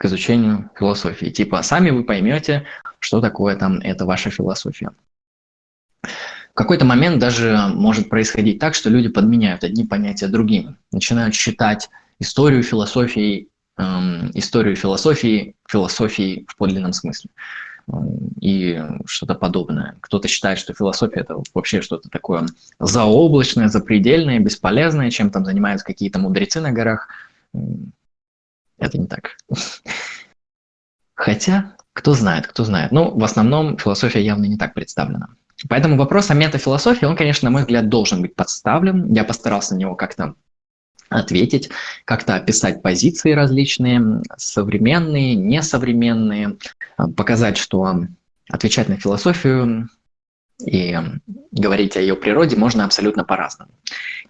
к изучению философии. Типа, сами вы поймете, что такое там эта ваша философия. В какой-то момент даже может происходить так, что люди подменяют одни понятия другими, начинают считать историю философии, эм, историю философии философией в подлинном смысле и что-то подобное. Кто-то считает, что философия это вообще что-то такое заоблачное, запредельное, бесполезное, чем там занимаются какие-то мудрецы на горах. Это не так. Хотя, кто знает, кто знает. Ну, в основном философия явно не так представлена. Поэтому вопрос о метафилософии, он, конечно, на мой взгляд, должен быть подставлен. Я постарался на него как-то ответить, как-то описать позиции различные, современные, несовременные, показать, что отвечать на философию и говорить о ее природе можно абсолютно по-разному.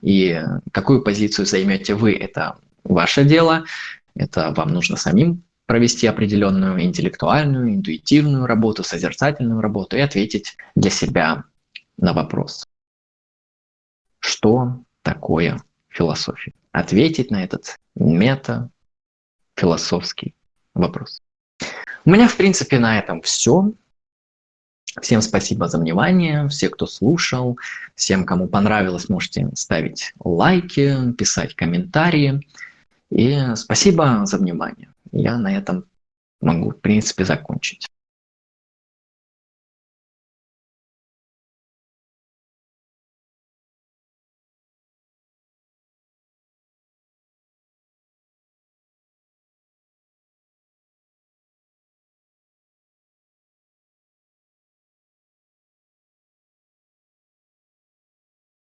И какую позицию займете вы, это ваше дело, это вам нужно самим провести определенную интеллектуальную, интуитивную работу, созерцательную работу и ответить для себя на вопрос. Что такое философия? Ответить на этот мета-философский вопрос. У меня, в принципе, на этом все. Всем спасибо за внимание, все, кто слушал, всем, кому понравилось, можете ставить лайки, писать комментарии. И спасибо за внимание. Я на этом могу, в принципе, закончить.